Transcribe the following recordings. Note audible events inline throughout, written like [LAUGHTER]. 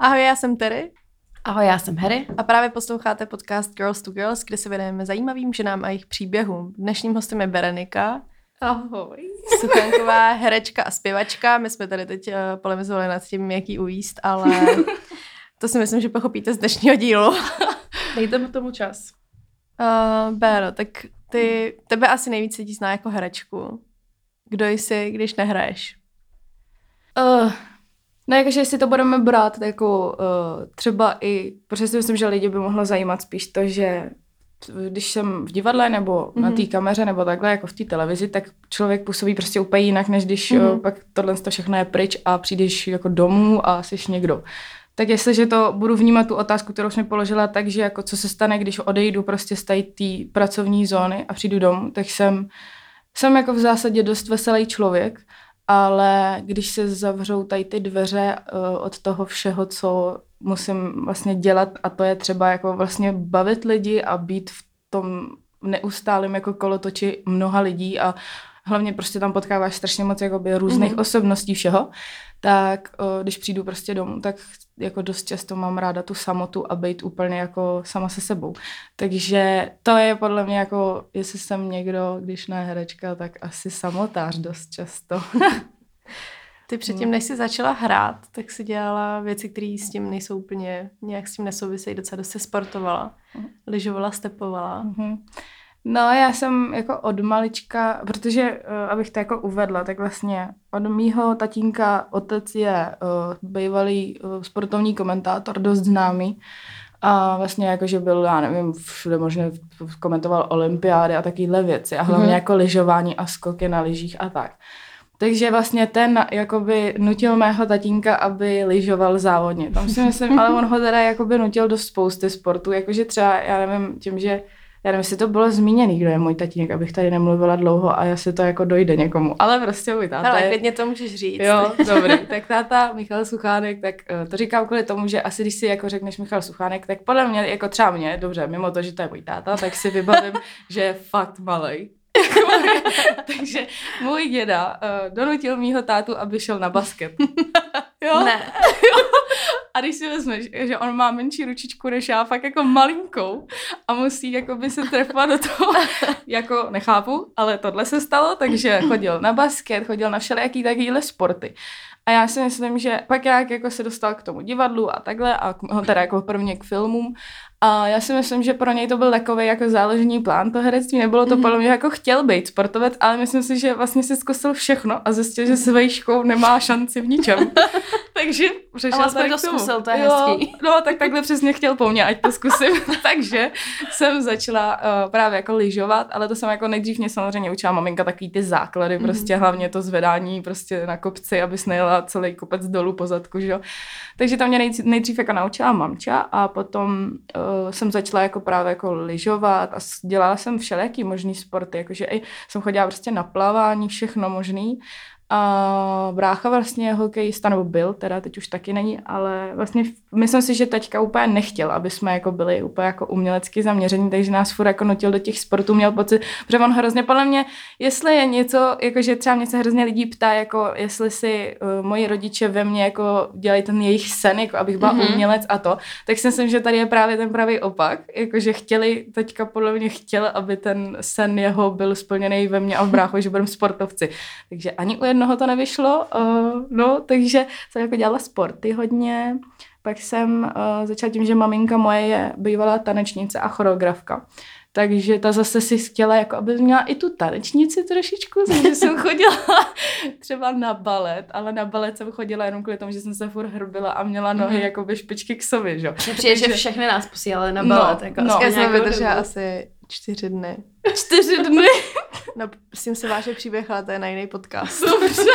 Ahoj, já jsem Terry. Ahoj, já jsem Harry. A právě posloucháte podcast Girls to Girls, kde se věnujeme zajímavým ženám a jejich příběhům. Dnešním hostem je Berenika. Ahoj. Suchanková herečka a zpěvačka. My jsme tady teď uh, polemizovali nad tím, jaký ujíst, ale to si myslím, že pochopíte z dnešního dílu. Dejte mi tomu čas. Uh, Béro, tak ty, tebe asi nejvíc lidí zná jako herečku. Kdo jsi, když nehraješ? Uh, No jakože si to budeme brát jako uh, třeba i, protože si myslím, že lidi by mohlo zajímat spíš to, že když jsem v divadle nebo mm-hmm. na té mhm. kameře nebo takhle jako v té televizi, tak člověk působí prostě úplně jinak, než když mm-hmm. uh, pak tohle to všechno je pryč a přijdeš jako domů a jsi někdo. Tak jestliže to budu vnímat tu otázku, kterou jsem položila, takže jako co se stane, když odejdu prostě z té pracovní zóny a přijdu domů, tak jsem, jsem jako v zásadě dost veselý člověk ale když se zavřou tady ty dveře uh, od toho všeho, co musím vlastně dělat a to je třeba jako vlastně bavit lidi a být v tom neustálém jako kolotoči mnoha lidí a hlavně prostě tam potkáváš strašně moc jakoby různých mm-hmm. osobností všeho, tak uh, když přijdu prostě domů, tak jako dost často mám ráda tu samotu a být úplně jako sama se sebou. Takže to je podle mě jako, jestli jsem někdo, když ne herečka, tak asi samotář dost často. [LAUGHS] Ty předtím, než jsi začala hrát, tak si dělala věci, které s tím nejsou úplně, nějak s tím nesouvisejí, docela dost se sportovala, uh-huh. lyžovala, stepovala. Uh-huh. No, já jsem jako od malička, protože, uh, abych to jako uvedla, tak vlastně od mýho tatínka otec je uh, bývalý uh, sportovní komentátor, dost známý. A vlastně jako, že byl, já nevím, všude možná komentoval olympiády a takovéhle věci. A hlavně mm-hmm. jako lyžování a skoky na lyžích a tak. Takže vlastně ten jakoby nutil mého tatínka, aby lyžoval závodně. Tam si myslím, ale on ho teda jakoby nutil do spousty sportů, jakože třeba, já nevím, tím, že já nevím, jestli to bylo zmíněný, kdo je můj tatínek, abych tady nemluvila dlouho a jestli to jako dojde někomu. Ale prostě můj táta Ale klidně to můžeš říct. Jo, [LAUGHS] dobrý. Tak táta Michal Suchánek, tak uh, to říkám kvůli tomu, že asi když si jako řekneš Michal Suchánek, tak podle mě, jako třeba mě, dobře, mimo to, že to je můj táta, tak si vybavím, [LAUGHS] že je fakt malý. [LAUGHS] Takže můj děda uh, donutil mýho tátu, aby šel na basket. jo? Ne. A když si vezmeš, že on má menší ručičku než já, fakt jako malinkou a musí jako by se trefovat do toho, [LAUGHS] jako nechápu, ale tohle se stalo, takže chodil na basket, chodil na všelijaký takovýhle sporty. A já si myslím, že pak jak jako se dostal k tomu divadlu a takhle a teda jako prvně k filmům a já si myslím, že pro něj to byl takový jako záložní plán to herectví. Nebylo to mm-hmm. podle mě jako chtěl být sportovec, ale myslím si, že vlastně si zkusil všechno a zjistil, že se vejškou nemá šanci v ničem. [LAUGHS] Takže přešel ale tady to zkusil, to je jo, hezký. No, tak takhle přesně chtěl po mně, ať to zkusím. [LAUGHS] Takže jsem začala uh, právě jako lyžovat, ale to jsem jako nejdřív mě samozřejmě učila maminka takový ty základy, mm-hmm. prostě hlavně to zvedání prostě na kopci, abys nejela celý kopec dolů po zadku, že jo. Takže to mě nejdřív, nejdřív jako naučila mamča a potom uh, jsem začala jako právě jako lyžovat a dělala jsem všelijaký možný sporty, jakože i jsem chodila prostě na plavání, všechno možný a brácha vlastně je hokejista, nebo byl, teda teď už taky není, ale vlastně myslím si, že teďka úplně nechtěl, aby jsme jako byli úplně jako umělecky zaměření, takže nás furt jako nutil do těch sportů, měl pocit, protože on hrozně podle mě, jestli je něco, jakože třeba mě se hrozně lidí ptá, jako jestli si uh, moji rodiče ve mně jako dělají ten jejich sen, jako abych byla mm-hmm. umělec a to, tak si myslím, že tady je právě ten pravý opak, jakože chtěli, teďka podle mě chtěl, aby ten sen jeho byl splněný ve mně a v bráchu, že budeme sportovci. Takže ani u jednoho to nevyšlo, uh, no, takže jsem jako dělala sporty hodně, pak jsem uh, začala tím, že maminka moje je bývalá tanečnice a choreografka. Takže ta zase si chtěla, jako aby měla i tu tanečnici trošičku, takže jsem chodila [LAUGHS] třeba na balet, ale na balet jsem chodila jenom kvůli tomu, že jsem se furt hrbila a měla nohy mm. jako by špičky k sobě, že? Přijde, že všechny nás posílali na balet. No, jako no, já jsem vydržela asi čtyři dny. Čtyři dny? no, s tím se váš příběh, ale to je na jiný podcast. Dobře. [LAUGHS]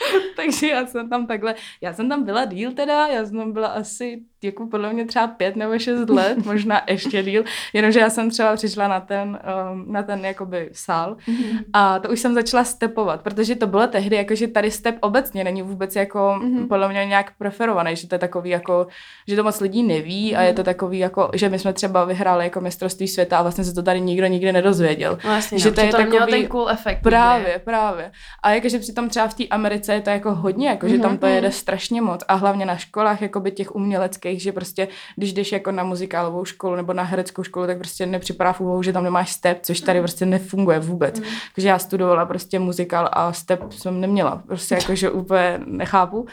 [LAUGHS] Takže já jsem tam takhle, já jsem tam byla díl teda, já jsem tam byla asi jako podle mě třeba pět nebo šest let, [LAUGHS] možná ještě díl, jenomže já jsem třeba přišla na ten, um, na ten jakoby sál mm-hmm. a to už jsem začala stepovat, protože to bylo tehdy, jakože tady step obecně není vůbec jako mm-hmm. podle mě nějak preferovaný, že to je takový jako, že to moc lidí neví mm-hmm. a je to mhm. takový jako, že my jsme třeba vyhráli jako mistrovství světa a vlastně se to tady nikdo nikdy nedozvěděl. Vlastně, že no, to je to takový, ten cool efekt. Právě, právě. A jakože přitom třeba v té Americe je to jako hodně, jako, že mm-hmm. tam to jede strašně moc a hlavně na školách jakoby těch uměleckých, že prostě když jdeš jako na muzikálovou školu nebo na hereckou školu, tak prostě nepřipadá v úvahu, že tam nemáš step, což tady prostě nefunguje vůbec. Takže já studovala prostě muzikál a step jsem neměla. Prostě jakože úplně nechápu.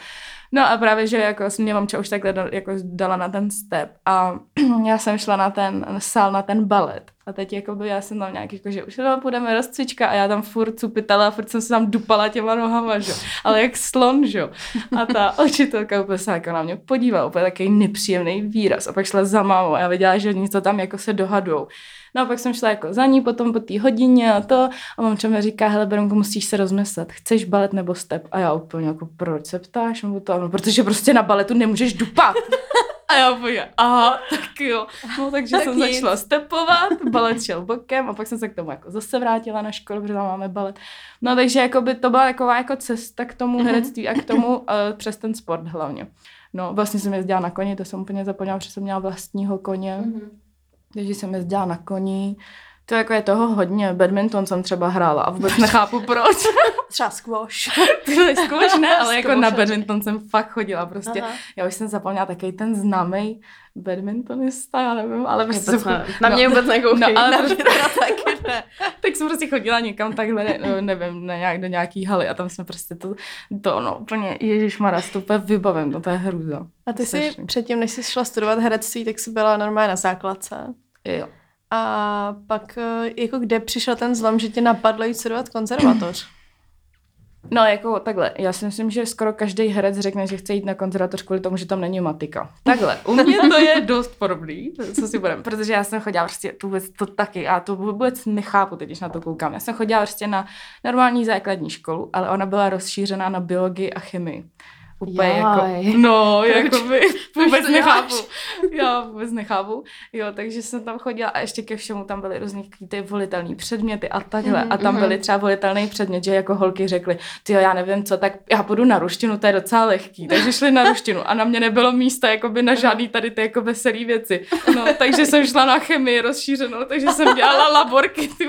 No a právě, že jako mě mamča už takhle jako dala na ten step a [CLEARS THROAT] já jsem šla na ten sál, na ten balet. A teď jako by já jsem tam nějak jako, že už no, půjdeme rozcvička a já tam furt cupitala a furt jsem se tam dupala těma nohama, že? Ale jak slon, že? A ta učitelka úplně se jako na mě podívala, úplně takový nepříjemný výraz. A pak šla za mámou a já viděla, že to tam jako se dohadujou. No a pak jsem šla jako za ní, potom po té hodině a to. A mamča mi říká, hele Beronko, musíš se rozmyslet, chceš balet nebo step? A já úplně jako, proč se ptáš? To, no, protože prostě na baletu nemůžeš dupat. A já úplně, aha, tak jo. No takže tak jsem nic. začala stepovat, balet šel bokem a pak jsem se k tomu jako zase vrátila na školu, protože tam máme balet. No takže jako by to byla taková jako cesta k tomu mhm. herectví a k tomu uh, přes ten sport hlavně. No vlastně jsem jezdila na koni, to jsem úplně zapomněla, protože jsem měla vlastního koně. Mm-hmm. Takže jsem jezdila na koni. To jako je toho hodně. Badminton jsem třeba hrála a vůbec nechápu proč. [LAUGHS] třeba squash. [LAUGHS] squash ne, ale jako na badminton jsem fakt chodila prostě. Aha. Já už jsem zapomněla takový ten známý badmintonista, já nevím, ale prostě jsem... Na mě no, vůbec nekoukej, no, ale na mě taky [LAUGHS] ne. tak jsem prostě chodila někam takhle, ne, no, nevím, na nějak, do nějaký haly a tam jsme prostě to, to no úplně, ježišmarja, to úplně vybavím, to, to je hrůza. A ty jsi předtím, než jsi šla studovat herectví, tak jsi byla normálně na základce. Jo. A pak eh, jako kde přišel ten zlom, že tě napadlo jít studovat konzervatoř? [CLEARS THROAT] No, jako takhle. Já si myslím, že skoro každý herec řekne, že chce jít na konzervatoř kvůli tomu, že tam není matika. Takhle. U mě to je [LAUGHS] dost podobný, co si budem, protože já jsem chodila prostě to vůbec to taky, já to vůbec nechápu teď, když na to koukám. Já jsem chodila prostě na normální základní školu, ale ona byla rozšířená na biologii a chemii. Úplně Jaj. jako, no, jako by vůbec nechápu. Já vůbec nechápu. Jo, takže jsem tam chodila a ještě ke všemu tam byly různý ty volitelné předměty a takhle. Mm, a tam mm. byly třeba volitelný předmět, že jako holky řekly, ty já nevím co, tak já půjdu na ruštinu, to je docela lehký. Takže šli na ruštinu a na mě nebylo místa jakoby na žádný tady ty jako veselý věci. No, takže jsem šla na chemii rozšířenou, takže jsem dělala laborky. Ty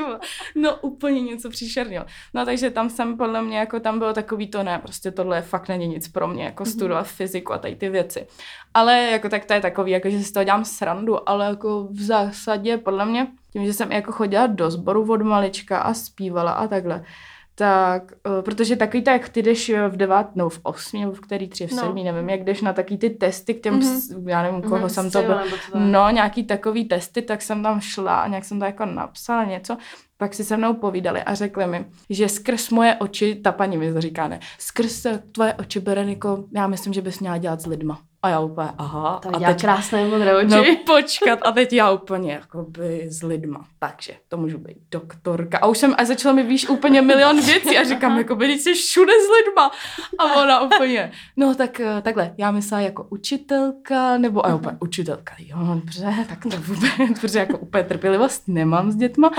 no, úplně něco příšerného. No, takže tam jsem podle mě, jako tam bylo takový to ne, prostě tohle fakt není nic pro mě jako mm-hmm. studovat fyziku a tady ty věci. Ale jako tak to je takový, jako že si to dělám srandu, ale jako v zásadě podle mě, tím, že jsem jako chodila do sboru od malička a zpívala a takhle, tak, uh, protože takový to, jak ty jdeš v devát, no v osmi, nebo v který tři, v no. sedmi, nevím, jak jdeš na taky ty testy k těm, mm-hmm. já nevím, koho mm-hmm, jsem to byl, no nějaký takový testy, tak jsem tam šla a nějak jsem to jako napsala něco pak si se mnou povídali a řekli mi, že skrz moje oči, ta paní mi to říká, ne, skrz tvoje oči, Bereniko, já myslím, že bys měla dělat s lidma. A já úplně, aha. To a teď, krásné modré oči. No [LAUGHS] počkat, a teď já úplně jakoby s lidma. Takže to můžu být doktorka. A už jsem, a začala mi víš úplně milion věcí a říkám, jako by jsi všude s lidma. A ona úplně, no tak eh, takhle, já myslela jako učitelka, nebo a já úplně učitelka, jo, dobře, tak to vůbec, [LAUGHS] protože jako úplně trpělivost nemám s dětma,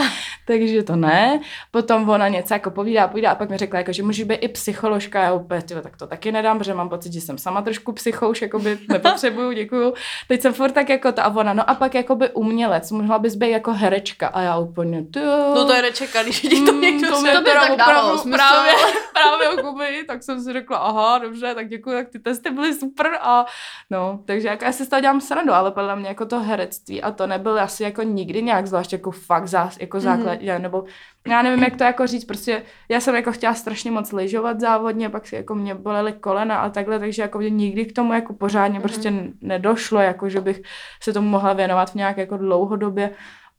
takže to ne. Potom ona něco jako povídá, povídá a pak mi řekla, jako, že může být i psycholožka, já úplně, tyjo, tak to taky nedám, protože mám pocit, že jsem sama trošku psychouš, jakoby [LAUGHS] nepotřebuju, děkuju. Teď jsem furt tak jako ta a ona, no a pak jakoby umělec, mohla bys být jako herečka. A já úplně, ty No to je herečka, když ti to mm, někdo to, to by tak dávalo právě, [LAUGHS] právě jakoby, tak jsem si řekla, aha, dobře, tak děkuji, tak ty testy byly super a no, takže jako já si z toho dělám srandu, ale podle mě jako to herectví a to nebyl asi jako nikdy nějak zvlášť jako fakt zás, jako základ, mm-hmm. nebo já nevím, jak to jako říct, prostě já jsem jako chtěla strašně moc lyžovat závodně, pak si jako mě bolely kolena a takhle, takže jako nikdy k tomu jako pořádně mm-hmm. prostě nedošlo, jako že bych se tomu mohla věnovat v nějak jako dlouhodobě,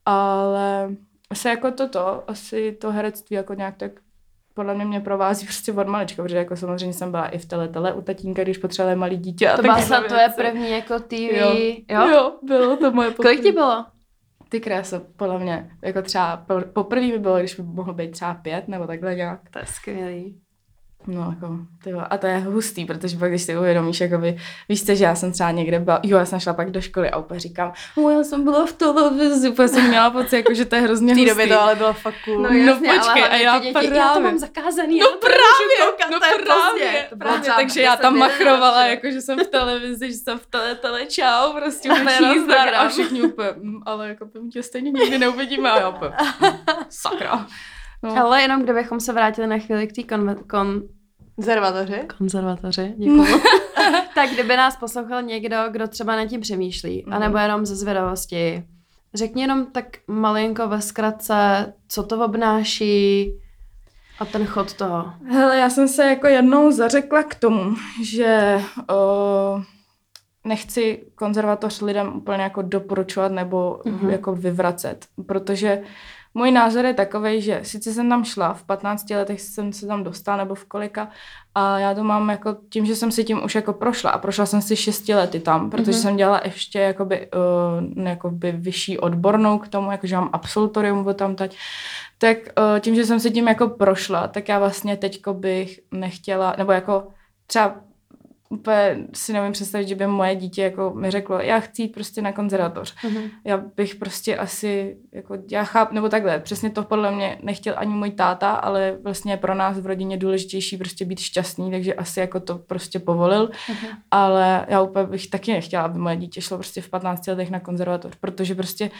ale se jako toto, asi to herectví jako nějak tak podle mě mě provází prostě od malička, protože jako samozřejmě jsem byla i v teletele u tatínka, když potřebovali malý dítě. A to byla snad tvoje první jako TV, jo? Jo, jo bylo to moje poprvé. Kolik ti bylo? Ty krása, podle mě, jako třeba poprvé by bylo, když by mohlo být třeba pět nebo takhle nějak. To je skvělý. No, jako, tyjo, a to je hustý, protože pak, když si uvědomíš, jakoby, víš co, že já jsem třeba někde byla, jo, já jsem šla pak do školy a úplně říkám, no, já jsem byla v televizi, úplně jsem měla pocit, jako, že to je hrozně hustý. V té době to ale bylo fakt cool. No, jasně, no počkej, a já děti, právě. Já to mám zakázaný, no já to právě, koukat, no to je právě, to právě, takže já tam machrovala, jako, že jsem v televizi, že jsem v tele, tele, čau, prostě [LAUGHS] úplně nazdar a všichni úplně, mm, ale jako tě stejně nikdy neuvidíme a já úplně, mm, sakra. No. Ale jenom kdybychom se vrátili na chvíli k té kon, kon, Konzervatoři? Konzervatoři, děkuji. [LAUGHS] tak kdyby nás poslouchal někdo, kdo třeba na tím přemýšlí, mm. anebo jenom ze zvědavosti, řekni jenom tak malinko ve zkratce, co to obnáší a ten chod toho. Hele, já jsem se jako jednou zařekla k tomu, že o, nechci konzervatoř lidem úplně jako doporučovat nebo mm-hmm. jako vyvracet, protože můj názor je takový, že sice jsem tam šla, v 15 letech jsem se tam dostala, nebo v kolika, a já to mám jako tím, že jsem si tím už jako prošla a prošla jsem si 6 lety tam, protože mm-hmm. jsem dělala ještě jakoby, uh, jakoby vyšší odbornou k tomu, jakože mám absolutorium tam teď, tak uh, tím, že jsem si tím jako prošla, tak já vlastně teďko bych nechtěla, nebo jako třeba úplně si nevím představit, že by moje dítě jako mi řeklo, já chci jít prostě na konzervatoř. Uh-huh. Já bych prostě asi, jako já chápu, nebo takhle, přesně to podle mě nechtěl ani můj táta, ale vlastně pro nás v rodině důležitější prostě být šťastný, takže asi jako to prostě povolil, uh-huh. ale já úplně bych taky nechtěla, aby moje dítě šlo prostě v 15 letech na konzervatoř, protože prostě,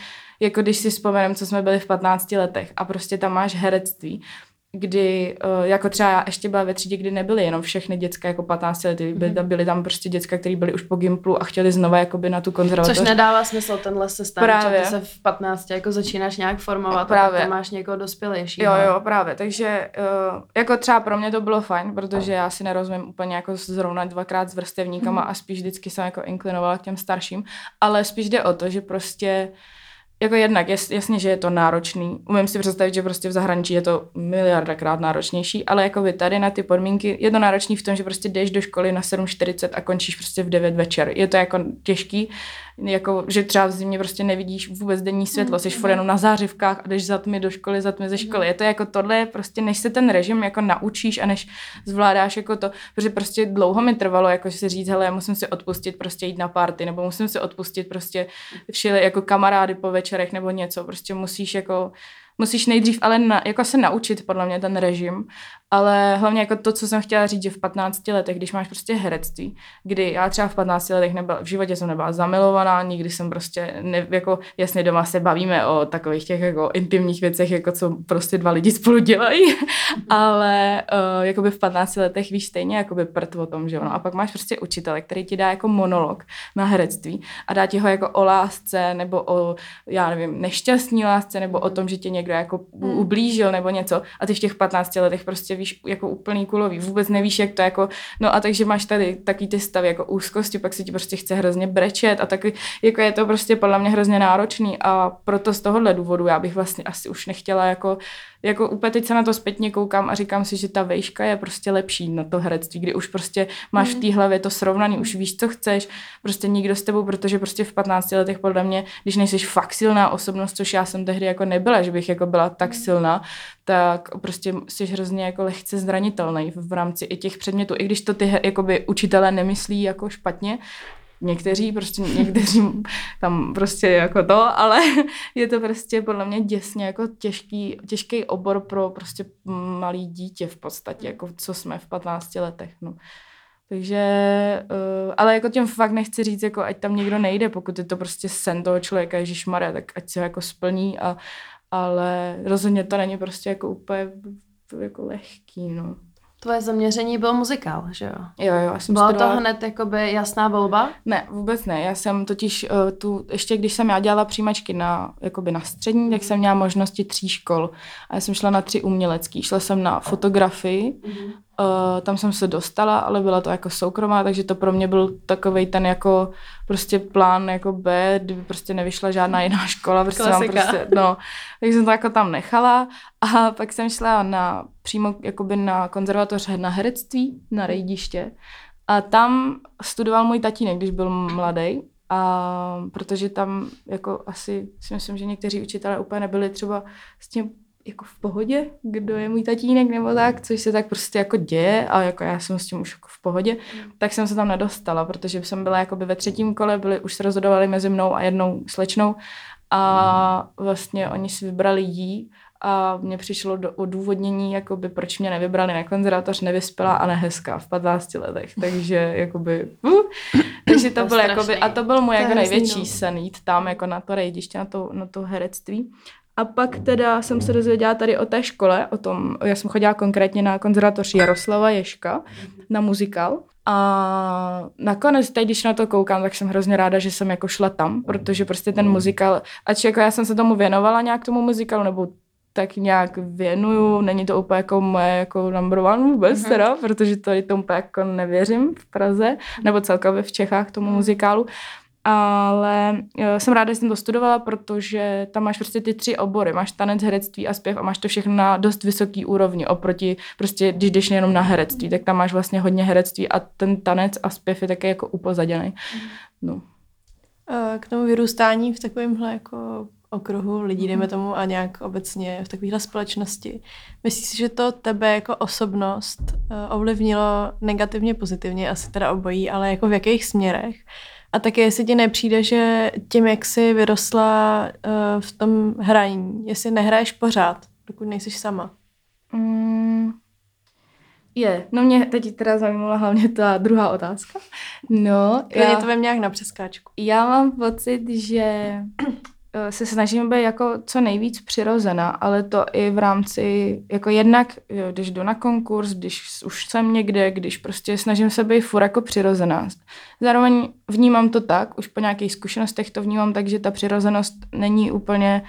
jako když si vzpomenem, co jsme byli v 15 letech a prostě tam máš herectví, kdy, uh, jako třeba já ještě byla ve třídě, kdy nebyly jenom všechny děcka jako 15 lety, byly, mm-hmm. byly tam prostě děcka, které byly už po Gimplu a chtěli znova jakoby na tu konzervatoř. Což nedává smysl tenhle systém, právě. že ty se v 15 jako začínáš nějak formovat právě. a tam máš někoho dospělejší. Jo, jo, právě, takže uh, jako třeba pro mě to bylo fajn, protože já si nerozumím úplně jako zrovna dvakrát s vrstevníkama mm-hmm. a spíš vždycky jsem jako inklinovala k těm starším, ale spíš jde o to, že prostě jako jednak, jas, jasně, že je to náročný. Umím si představit, že prostě v zahraničí je to miliardakrát náročnější, ale jako vy tady na ty podmínky je to náročný v tom, že prostě jdeš do školy na 7.40 a končíš prostě v 9 večer. Je to jako těžký, jako, že třeba v zimě prostě nevidíš vůbec denní světlo, jsi furt jenom na zářivkách a jdeš za tmy do školy, za tmy ze školy. Je to jako tohle, prostě než se ten režim jako naučíš a než zvládáš jako to, protože prostě dlouho mi trvalo jako si říct, hele, já musím si odpustit prostě jít na party, nebo musím si odpustit prostě všeli jako kamarády po večerech nebo něco, prostě musíš jako musíš nejdřív ale na, jako se naučit podle mě ten režim, ale hlavně jako to, co jsem chtěla říct, že v 15 letech, když máš prostě herectví, kdy já třeba v 15 letech nebyla, v životě jsem nebyla zamilovaná, nikdy jsem prostě, ne, jako jasně doma se bavíme o takových těch jako intimních věcech, jako co prostě dva lidi spolu dělají, ale uh, jakoby v 15 letech víš stejně jakoby prd o tom, že ono. A pak máš prostě učitele, který ti dá jako monolog na herectví a dá ti ho jako o lásce, nebo o, já nevím, nešťastní lásce, nebo o tom, že tě někdo jako hmm. ublížil nebo něco a ty v těch 15 letech prostě víš jako úplný kulový, vůbec nevíš, jak to jako, no a takže máš tady takový ty stavy jako úzkosti, pak si ti prostě chce hrozně brečet a taky, jako je to prostě podle mě hrozně náročný a proto z tohohle důvodu já bych vlastně asi už nechtěla jako jako úplně teď se na to zpětně koukám a říkám si, že ta vejška je prostě lepší na to herectví, kdy už prostě máš v mhm. té hlavě to srovnaný, už víš, co chceš, prostě nikdo s tebou, protože prostě v 15 letech podle mě, když nejsi fakt silná osobnost, což já jsem tehdy jako nebyla, že bych jako byla tak mhm. silná, tak prostě jsi hrozně jako lehce zranitelný v rámci i těch předmětů, i když to ty jakoby učitelé nemyslí jako špatně, někteří, prostě někteří tam prostě jako to, ale je to prostě podle mě děsně jako těžký, těžký obor pro prostě malý dítě v podstatě, jako co jsme v 15 letech, no. Takže, uh, ale jako tím fakt nechci říct, jako ať tam někdo nejde, pokud je to prostě sen toho člověka, Ježíš Maria, tak ať se ho jako splní, a, ale rozhodně to není prostě jako úplně jako lehký, no. Tvoje zaměření byl muzikál, že jo? Jo, jo. Já jsem Byla studovala... to hned jakoby jasná volba? Ne, vůbec ne. Já jsem totiž uh, tu, ještě když jsem já dělala přijímačky na, jakoby na střední, tak jsem měla možnosti tří škol. A já jsem šla na tři umělecký. Šla jsem na fotografii, mm-hmm. Uh, tam jsem se dostala, ale byla to jako soukromá, takže to pro mě byl takový ten jako prostě plán jako B, kdyby prostě nevyšla žádná jiná škola, prostě mám prostě, no, takže jsem to jako tam nechala a pak jsem šla na přímo jakoby na konzervatoř na herectví, na rejdiště. A tam studoval můj tatínek, když byl mladý a protože tam jako asi si myslím, že někteří učitelé úplně nebyli třeba s tím jako v pohodě, kdo je můj tatínek nebo tak, což se tak prostě jako děje a jako já jsem s tím už jako v pohodě, mm. tak jsem se tam nedostala, protože jsem byla jakoby ve třetím kole, byli, už se rozhodovali mezi mnou a jednou slečnou a vlastně oni si vybrali jí a mně přišlo do odůvodnění, jakoby, proč mě nevybrali na konzervatoř nevyspělá a nehezká v 15 letech, takže jakoby, uh, takže to, to bylo jakoby, a to byl můj jako největší no. sen jít tam jako na to rejdiště, na to, na to herectví. A pak teda jsem se dozvěděla tady o té škole, o tom, já jsem chodila konkrétně na konzervatoř Jaroslava Ješka na muzikál. A nakonec, teď, když na to koukám, tak jsem hrozně ráda, že jsem jako šla tam, protože prostě ten muzikál, ač jako já jsem se tomu věnovala nějak tomu muzikálu, nebo tak nějak věnuju, není to úplně jako moje jako number one vůbec mm-hmm. teda, protože to, to úplně jako nevěřím v Praze, nebo celkově v Čechách tomu muzikálu, ale eh, jsem ráda, že jsem to studovala, protože tam máš prostě ty tři obory. Máš tanec, herectví a zpěv a máš to všechno na dost vysoký úrovni oproti prostě, když jdeš jenom na herectví, tak tam máš vlastně hodně herectví a ten tanec a zpěv je také jako upozaděný. No. K tomu vyrůstání v takovémhle jako okruhu lidí, dejme mhm. tomu, a nějak obecně v takovéhle společnosti. Myslíš si, že to tebe jako osobnost eh, ovlivnilo negativně, pozitivně, asi teda obojí, ale jako v jakých směrech? A také jestli ti nepřijde, že tím, jak jsi vyrostla uh, v tom hraní, jestli nehraješ pořád, dokud nejsi sama? Mm, je. No mě teď teda zajímala hlavně ta druhá otázka. No, já, to vem nějak na přeskáčku. Já mám pocit, že se snažím být jako co nejvíc přirozená, ale to i v rámci, jako jednak, jo, když jdu na konkurs, když už jsem někde, když prostě snažím se být furt jako přirozená. Zároveň vnímám to tak, už po nějakých zkušenostech to vnímám tak, že ta přirozenost není úplně Uh,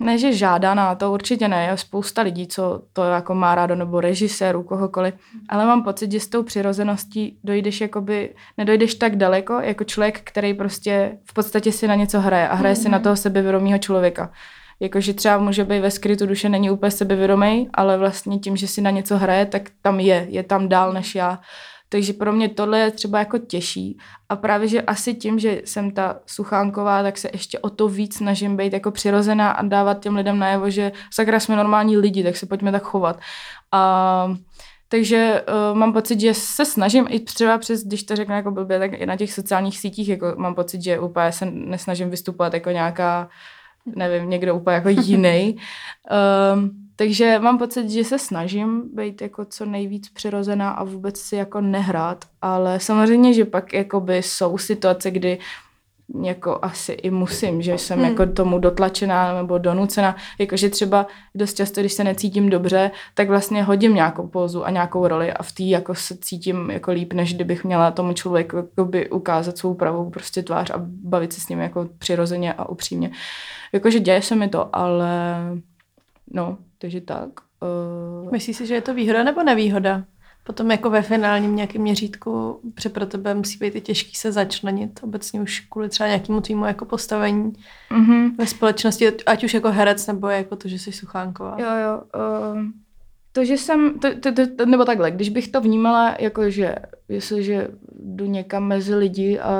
ne, že žádaná, to určitě ne, je spousta lidí, co to jako má rádo, nebo režisérů, kohokoliv, ale mám pocit, že s tou přirozeností dojdeš jakoby, nedojdeš tak daleko, jako člověk, který prostě v podstatě si na něco hraje a hraje mm-hmm. si na mhm. toho sebevědomého člověka. Jakože třeba může být ve skrytu duše, není úplně sebevědomý, ale vlastně tím, že si na něco hraje, tak tam je, je tam dál než já. Takže pro mě tohle je třeba jako těžší. A právě, že asi tím, že jsem ta suchánková, tak se ještě o to víc snažím být jako přirozená a dávat těm lidem najevo, že sakra jsme normální lidi, tak se pojďme tak chovat. A takže uh, mám pocit, že se snažím i třeba přes, když to řeknu jako blbě, tak i na těch sociálních sítích jako mám pocit, že úplně se nesnažím vystupovat jako nějaká, nevím, někdo úplně jako jiný. um, [LAUGHS] takže mám pocit, že se snažím být jako co nejvíc přirozená a vůbec si jako nehrát, ale samozřejmě, že pak jakoby jsou situace, kdy jako asi i musím, že jsem hmm. jako tomu dotlačená nebo donucená, jakože třeba dost často, když se necítím dobře, tak vlastně hodím nějakou pózu a nějakou roli a v té jako se cítím jako líp, než kdybych měla tomu člověku jakoby ukázat svou pravou prostě tvář a bavit se s ním jako přirozeně a upřímně. Jakože děje se mi to, ale no, takže tak. Uh... Myslíš si, že je to výhoda nebo nevýhoda? Potom jako ve finálním nějakém měřítku, že pro tebe musí být i těžký se začlenit obecně už kvůli třeba nějakému tvýmu jako postavení mm-hmm. ve společnosti, ať už jako herec nebo jako to, že jsi suchánková. Jo, jo. Uh, to, že jsem, to, to, to, to, nebo takhle, když bych to vnímala jako, že jestliže jdu někam mezi lidi a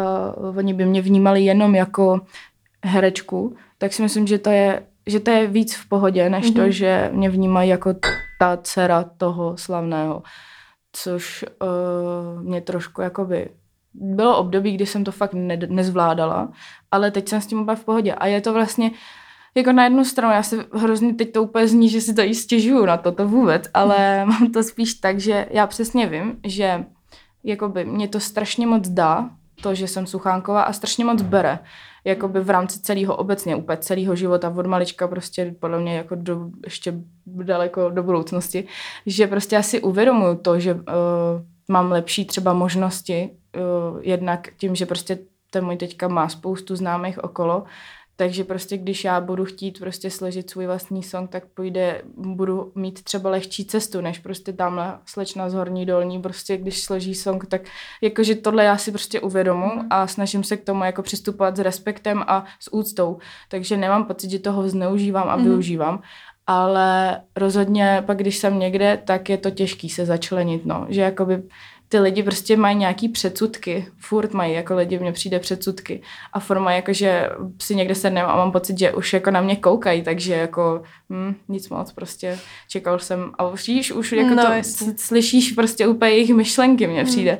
oni by mě vnímali jenom jako herečku, tak si myslím, že to je že to je víc v pohodě, než mm-hmm. to, mhm. že mě vnímají jako ta dcera toho slavného. Což uh, mě trošku jakoby... Bylo období, kdy jsem to fakt ne- nezvládala, ale teď jsem s tím úplně v pohodě. A je to vlastně jako na jednu stranu, já se hrozně teď to úplně zní, že si to i stěžuju na to, to vůbec, ale [LAUGHS] mám to spíš tak, že já přesně vím, že jakoby mě to strašně moc dá, to, že jsem suchánková a strašně moc bere jakoby v rámci celého obecně, úplně celého života od malička prostě podle mě jako do, ještě daleko do budoucnosti, že prostě asi uvědomuju to, že uh, mám lepší třeba možnosti, uh, jednak tím, že prostě ten můj teďka má spoustu známých okolo, takže prostě když já budu chtít prostě složit svůj vlastní song, tak půjde, budu mít třeba lehčí cestu, než prostě tamhle slečna z horní dolní, prostě když složí song, tak jakože tohle já si prostě uvědomu mm. a snažím se k tomu jako přistupovat s respektem a s úctou. Takže nemám pocit, že toho zneužívám a mm. využívám. Ale rozhodně pak, když jsem někde, tak je to těžký se začlenit, no. Že jakoby ty lidi prostě mají nějaký předsudky, furt mají, jako lidi mně přijde předsudky a forma jako, že si někde sednem a mám pocit, že už jako na mě koukají, takže jako hm, nic moc, prostě čekal jsem a už, už jako No, to jasně. slyšíš prostě úplně jejich myšlenky mně Hmm.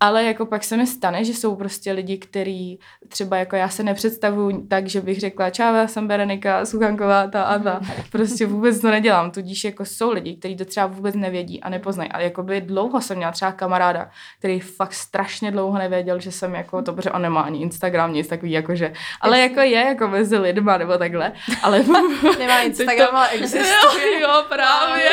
Ale jako pak se mi stane, že jsou prostě lidi, kteří třeba jako já se nepředstavuju tak, že bych řekla já jsem Berenika Suchanková, ta a ta. [LAUGHS] Prostě vůbec to nedělám. Tudíž jako jsou lidi, kteří to třeba vůbec nevědí a nepoznají. Ale jako by dlouho jsem měla třeba kamaráda, který fakt strašně dlouho nevěděl, že jsem jako to, protože on nemá ani Instagram, nic takový jakože. Ale jako je jako mezi lidma nebo takhle. Ale [LAUGHS] Nemá [LAUGHS] Instagram, ale existuje. Jo, jo, právě.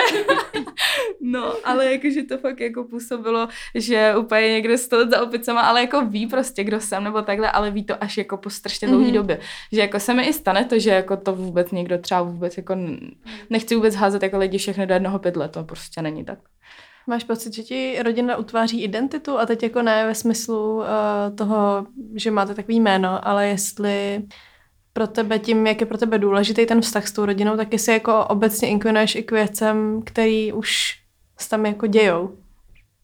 No, ale jakože to fakt jako působilo, že úplně někde stojí za opicama, ale jako ví prostě, kdo jsem, nebo takhle, ale ví to až jako po strašně dlouhé Mhm. době. Že jako se mi i stane to, že jako to vůbec někdo třeba vůbec jako nechci vůbec házet jako lidi všechny do jednoho pytle, to prostě není tak. Máš pocit, že ti rodina utváří identitu a teď jako ne ve smyslu uh, toho, že máte takový jméno, ale jestli pro tebe tím, jak je pro tebe důležitý ten vztah s tou rodinou, tak jestli jako obecně inklinuješ i k věcem, který už se tam jako dějou.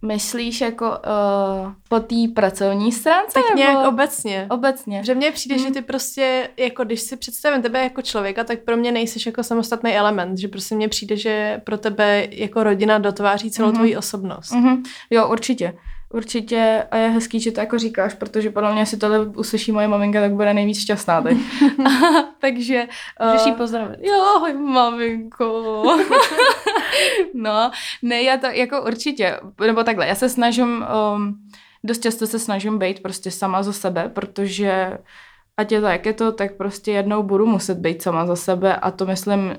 Myslíš jako uh, po té pracovní stránce? Tak nebo nějak obecně. obecně? Že mně přijde, že ty prostě, jako když si představím tebe jako člověka, tak pro mě nejseš jako samostatný element, že prostě mně přijde, že pro tebe jako rodina dotváří celou Mhm. tvoji osobnost. Mm-hmm. Jo, určitě. Určitě a je hezký, že to jako říkáš, protože podle mě, jestli tohle uslyší moje maminka, tak bude nejvíc šťastná teď. [LAUGHS] [LAUGHS] Takže... Můžeš jí eh, pozdravit. Jo, ahoj, maminko. [LAUGHS] no, ne, já to jako určitě, nebo takhle, já se snažím, um, dost často se snažím být prostě sama za sebe, protože ať je to, jak je to, tak prostě jednou budu muset být sama za sebe a to myslím uh,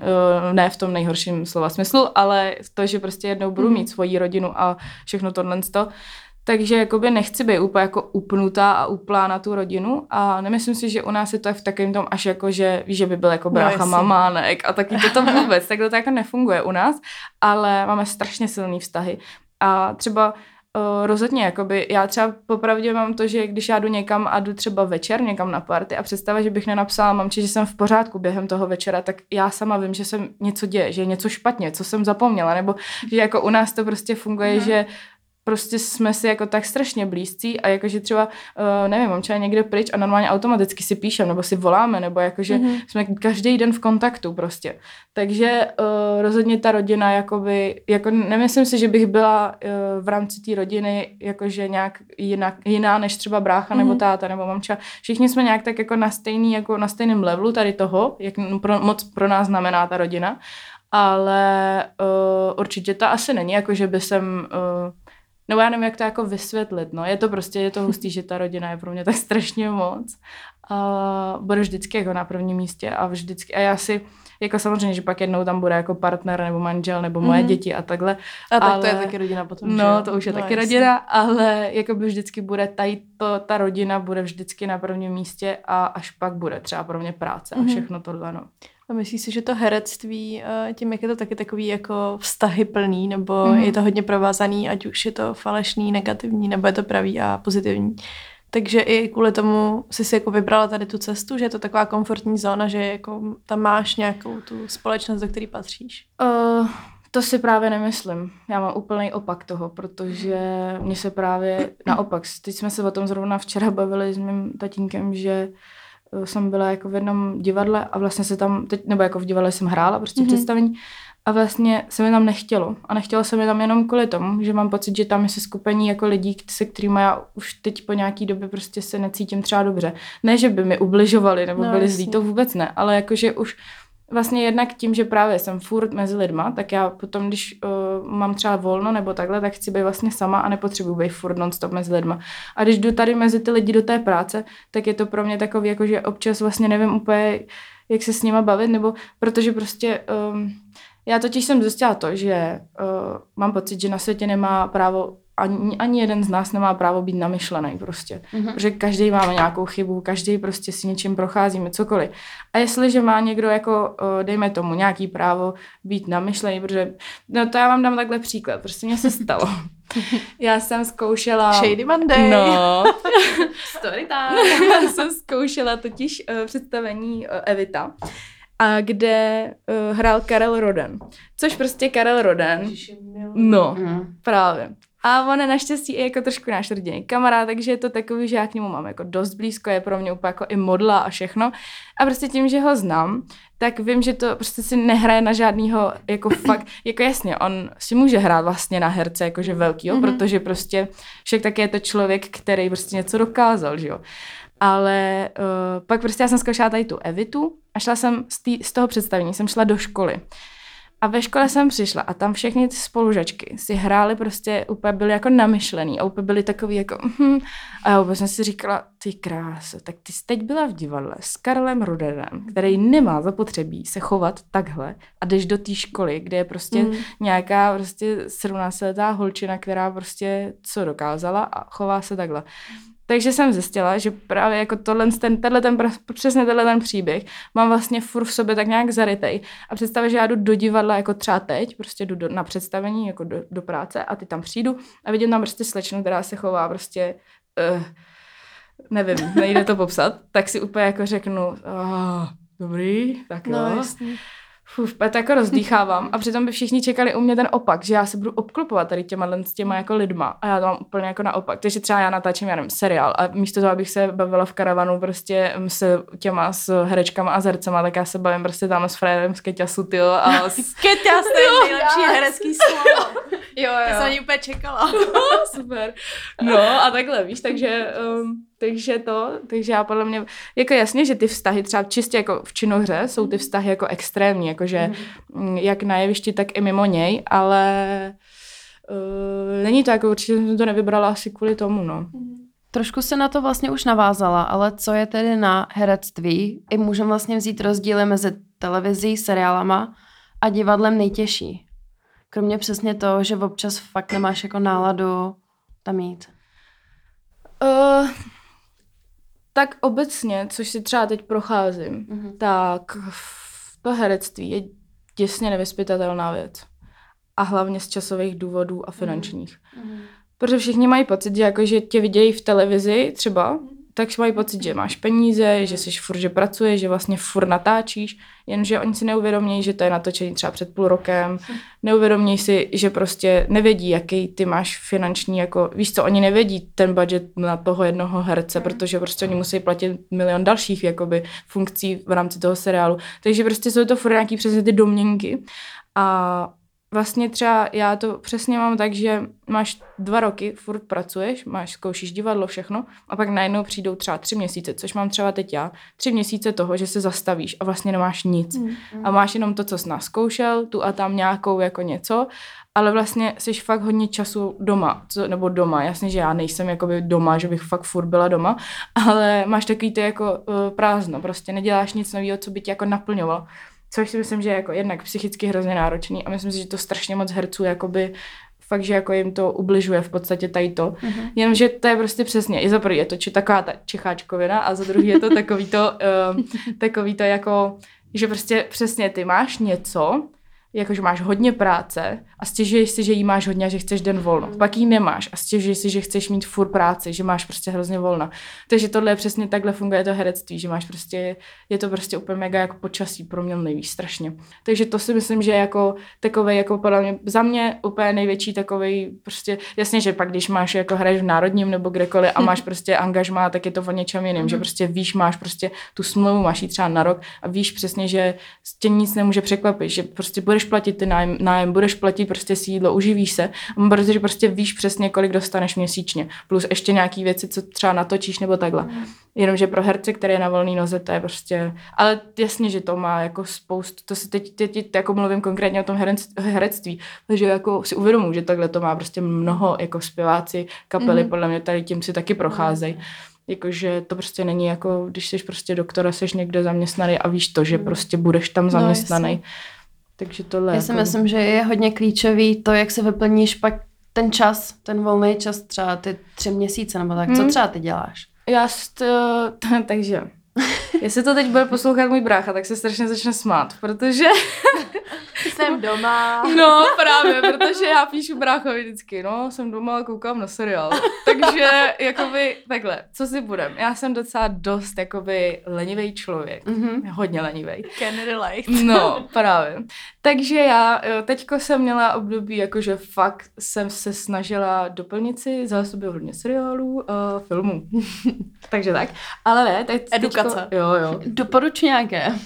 ne v tom nejhorším slova smyslu, ale v to, že prostě jednou budu Mhm. mít svoji rodinu a všechno tohle to. Takže jakoby nechci být úplně jako upnutá a uplá na tu rodinu a nemyslím si, že u nás je to v takovém tom až jako, že že by byl jako No, brácha, jasně. mamánek a taky to, to vůbec, takhle to jako nefunguje u nás, ale máme strašně silný vztahy a třeba Uh, rozhodně, jakoby, já třeba popravdě mám to, že když já jdu někam a jdu třeba večer někam na party a představa, že bych nenapsala mamči, že jsem v pořádku během toho večera, tak já sama vím, že jsem něco děje, že je něco špatně, co jsem zapomněla, nebo že jako u nás to prostě funguje, Mhm. že prostě jsme si jako tak strašně blízcí a jakože třeba, uh, nevím, mám třeba někde pryč a normálně automaticky si píšem nebo si voláme, nebo jakože Mhm. jsme každý den v kontaktu prostě. Takže uh, rozhodně ta rodina, jakoby, jako nemyslím si, že bych byla uh, v rámci té rodiny jakože nějak jinak, jiná než třeba brácha nebo Mhm. táta nebo mamča. Všichni jsme nějak tak jako na stejný, jako na stejném levelu tady toho, jak pro, moc pro nás znamená ta rodina, ale uh, určitě to asi není, jako že by jsem uh, nebo já nevím, jak to jako vysvětlit, no. Je to prostě, je to hustý, že ta rodina je pro mě tak strašně moc. A bude vždycky jako na prvním místě a vždycky, a já si, jako samozřejmě, že pak jednou tam bude jako partner nebo manžel nebo moje Mhm. děti a takhle. A tak ale... to je taky rodina potom, že No, jo? to už je No, taky jasně. rodina, ale jako by vždycky bude tady to, ta rodina bude vždycky na prvním místě a až pak bude třeba pro mě práce a Mhm. všechno tohle, no. A myslíš si, že to herectví, eh, tím, jak je to taky takový jako vztahy plný, nebo Mhm. je to hodně provázaný, ať už je to falešný, negativní, nebo je to pravý a pozitivní. Takže i kvůli tomu jsi si jako vybrala tady tu cestu, že je to taková komfortní zóna, že jako tam máš nějakou tu společnost, do které patříš. Uh, to si právě nemyslím. Já mám úplný opak toho, protože mně se právě naopak, teď jsme se o tom zrovna včera bavili s mým tatínkem, že eh, jsem byla jako v jednom divadle a vlastně se tam, teď, nebo jako v divadle jsem hrála prostě Mhm. mm-hmm. představení a vlastně se mi tam nechtělo. A nechtělo se mi tam jenom kvůli tomu, že mám pocit, že tam je se skupení jako lidí, se kterými já už teď po nějaký době prostě se necítím třeba dobře. Ne, že by mi ubližovali nebo No, byli zlí, to vůbec ne, ale jakože už vlastně jednak tím, že právě jsem furt mezi lidma, tak já potom, když uh, mám třeba volno nebo takhle, tak chci být vlastně sama a nepotřebuji být furt non-stop mezi lidma. A když jdu tady mezi ty lidi do té práce, tak je to pro mě takový, jako že občas vlastně nevím úplně, jak se s nima bavit, nebo protože prostě um, já totiž jsem zjistila to, že uh, mám pocit, že na světě nemá právo ani, ani jeden z nás nemá právo být namyšlený prostě. Mhm. Protože každý máme nějakou chybu, každý prostě si něčím procházíme, cokoliv. A jestliže má někdo jako, eh, dejme tomu, nějaký právo být namyšlený, protože, no to já vám dám takhle příklad, prostě mně se stalo. [LAUGHS] Já jsem zkoušela... Shady Monday. No, [LAUGHS] Story time. [LAUGHS] já jsem zkoušela totiž uh, představení uh, Evita, a kde uh, hrál Karel Roden. Což prostě Karel Roden, no, Mhm. právě. A on je naštěstí i jako trošku náš rodinný kamarád, takže je to takový, že já k němu mám jako dost blízko, je pro mě úplně jako i modla a všechno. A prostě tím, že ho znám, tak vím, že to prostě si nehraje na žádnýho, jako [COUGHS] fakt, jako jasně, on si může hrát vlastně na herce, jakože velkýho, mm-hmm. protože prostě však taky je to člověk, který prostě něco dokázal, že jo. Ale uh, pak prostě já jsem zkoušela tady tu Evitu a šla jsem z, tý, z toho představení, jsem šla do školy. A ve škole jsem přišla a tam všechny ty spolužačky si hrály prostě, úplně byly jako namyšlený a úplně byly takový jako mm, a já úplně jsem si říkala, ty krása, tak ty jsi teď byla v divadle s Karlem Ruderem, který nemá zapotřebí se chovat takhle a jdeš do té školy, kde je prostě mm. nějaká prostě 17-letá holčina, která prostě co dokázala a chová se takhle. Takže jsem zjistila, že právě jako tohle, ten, tenhle ten, přesně tenhle ten příběh mám vlastně furt v sobě tak nějak zarytej. A představit, že já jdu do divadla jako třeba teď, prostě jdu do, na představení jako do, do, práce a ty tam přijdu a vidím tam prostě slečnu, která se chová prostě, uh, nevím, nejde to popsat, tak si úplně jako řeknu, oh, dobrý, tak no, jo. Jasný. Uf, to jako rozdýchávám a přitom by všichni čekali u mě ten opak, že já se budu obklopovat tady těma, s těma jako lidma a já to mám úplně jako naopak. Takže třeba já natáčím, já nevím, seriál a místo toho, abych se bavila v karavanu prostě s těma s herečkama a zercema, tak já se bavím prostě tam s Fredem z Keťasu, tyjo, a s... [LAUGHS] Keťas, to je nejlepší já, herecký [LAUGHS] slovo. jo, jo. To jsem ani úplně čekala. [LAUGHS] Super. No a takhle, víš, takže um, takže to, takže já podle mě, jako jasně, že ty vztahy třeba čistě jako v činohře jsou ty vztahy jako extrémní, jakože mm. jak na jevišti, tak i mimo něj, ale uh, není to jako určitě jsem to nevybrala asi kvůli tomu, no. Mm. Trošku se na to vlastně už navázala, ale co je tedy na herectví? I můžeme vlastně vzít rozdíly mezi televizí, seriálama a divadlem nejtěžší. Kromě přesně toho, že občas fakt nemáš jako náladu tam jít. Uh, tak obecně, což si třeba teď procházím, mm-hmm. tak to herectví je těsně nevyspytatelná věc. A hlavně z časových důvodů a finančních. Mm-hmm. Protože všichni mají pocit, že, jako, že tě vidějí v televizi třeba, tak mají pocit, že máš peníze, že jsi furt, že pracuješ, že vlastně furt natáčíš, jenže oni si neuvědomí, že to je natočení třeba před půl rokem, neuvědomí si, že prostě nevědí, jaký ty máš finanční, jako víš co, oni nevědí ten budget na toho jednoho herce, protože prostě oni musí platit milion dalších jakoby funkcí v rámci toho seriálu, takže prostě jsou to furt nějaký přesně ty domněnky. A vlastně třeba já to přesně mám tak, že máš dva roky, furt pracuješ, máš, zkoušíš divadlo, všechno a pak najednou přijdou třeba tři měsíce, což mám třeba teď já, tři měsíce toho, že se zastavíš a vlastně nemáš nic mm, a máš jenom to, co jsi naskoušel, tu a tam nějakou jako něco, ale vlastně jsi fakt hodně času doma, co, nebo doma, jasně, že já nejsem jakoby doma, že bych fakt furt byla doma, ale máš takový ty jako uh, prázdno, prostě neděláš nic nového, co by tě jako naplňovalo. Což si myslím, že je jako jednak psychicky hrozně náročný a myslím si, že to strašně moc herců jakoby fakt, že jako jim to ubližuje v podstatě tady to. Mm-hmm. Jenomže to je prostě přesně, i za prvý je to či taková ta čecháčkovina a za druhý je to takový to, uh, [LAUGHS] takový to jako, že prostě přesně ty máš něco, jakože máš hodně práce a stěžuješ si, že jí máš hodně a že chceš den volno. Pak jí nemáš a stěžuješ si, že chceš mít furt práci, že máš prostě hrozně volno. Takže tohle je přesně takhle funguje to herectví, že máš prostě, je to prostě úplně mega jako počasí proměnlivý, strašně. Takže to si myslím, že jako takový, jako podle mě, za mě úplně největší takový prostě, jasně, že pak když máš jako hraješ v národním nebo kdekoliv a máš [LAUGHS] prostě angažmá, tak je to o něčem jiném, že mhm. prostě víš, máš prostě tu smlouvu, máš ji třeba na rok a víš přesně, že tě nic nemůže překvapit, že prostě budeš platit ty nájem, nájem budeš platit prostě sídlo, uživíš se, protože prostě víš přesně, kolik dostaneš měsíčně. Plus ještě nějaký věci, co třeba natočíš nebo takhle. Mm. Jenomže pro herce, který je na volný noze, to je prostě... Ale jasně, že to má jako spoustu, to si teď, teď, teď jako mluvím konkrétně o tom herectví, takže jako si uvědomuji, že takhle to má prostě mnoho jako zpěváci, kapely, mm. podle mě tady tím si taky procházejí. Mm. Jakože to prostě není jako, když jsi prostě doktora, jsi někde zaměstnaný a víš to, že mm. prostě budeš tam no, zaměstnaný. No, takže tohle Já si jako... myslím, že je hodně klíčový to, jak se vyplníš pak ten čas, ten volný čas, třeba ty tři měsíce nebo tak. Hmm. Co třeba ty děláš? Já to, [LAUGHS] takže Jestli to teď bude poslouchat můj brácha, tak se strašně začne smát, protože Jsem doma. No, právě, protože já píšu bráchovi vždycky, no, jsem doma a koukám na seriál. Takže, jakoby, takhle, co si budem? Já jsem docela dost, jakoby, lenivý člověk. Mhm. Hodně lenivý. Can relate. No, právě. Takže já jo, teďko jsem měla období, jakože fakt jsem se snažila doplnit si zásoby hodně seriálů a filmů. [LAUGHS] Takže tak. Ale ne, teď Edukace. Teďko, jo, jo. Doporuč nějaké. [LAUGHS]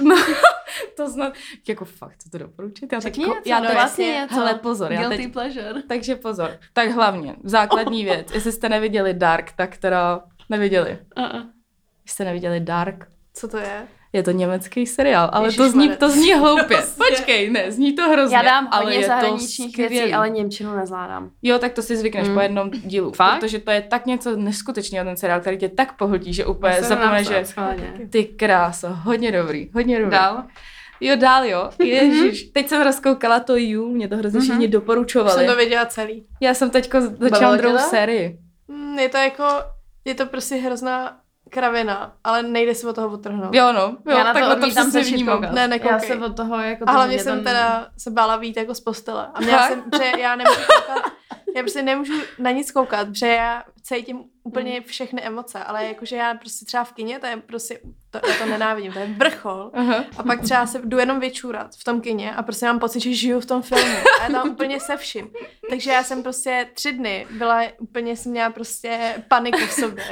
To znám, jako fakt, co to doporučit? Já Řekni teďko, něco, já no teď, vlastně něco. hele, pozor, já Guilty teď, pleasure. takže pozor. Tak hlavně, základní [LAUGHS] věc, jestli jste neviděli Dark, tak teda neviděli. Uh-uh. Jste neviděli Dark? Co to je? Je to německý seriál, ale to Ježišmarec. zní, to zní [LAUGHS] hloupě. Prostě. Počkej, ne, zní to hrozně. Já dám ale hodně je to zahraničních věcí, ale Němčinu nezvládám. Jo, tak to si zvykneš Mm. po jednom dílu. Fakt? Protože to je tak něco neskutečného, ten seriál, který tě tak pohltí, že úplně zapomeneš, že ty kráso, hodně dobrý, hodně dobrý. Dál? Jo, dál jo. Ježiš. Teď jsem rozkoukala to You, mě to hrozně Mhm. všichni Už doporučovali. jsem to viděla celý. Já jsem teďko začala druhou to? sérii. Mm, Je to jako, je to prostě hrozná kravina, ale nejde se od toho odtrhnout. Jo, no. Jo, Já na to takhle to přesně začít vnímám. Ne, nekoukej. Já se od toho jako... A hlavně mě jsem to- teda se bála vít jako z postele. A měla jsem, že já nemůžu koukat, já prostě nemůžu na nic koukat, protože já cítím úplně všechny emoce, ale jakože já prostě třeba v kině, to je prostě, to, já to nenávidím, to je vrchol. Aha. A pak třeba se jdu jenom vyčůrat v tom kině a prostě mám pocit, že žiju v tom filmu. A já tam úplně se vším. Takže já jsem prostě tři dny byla, úplně jsem měla prostě paniku v sobě.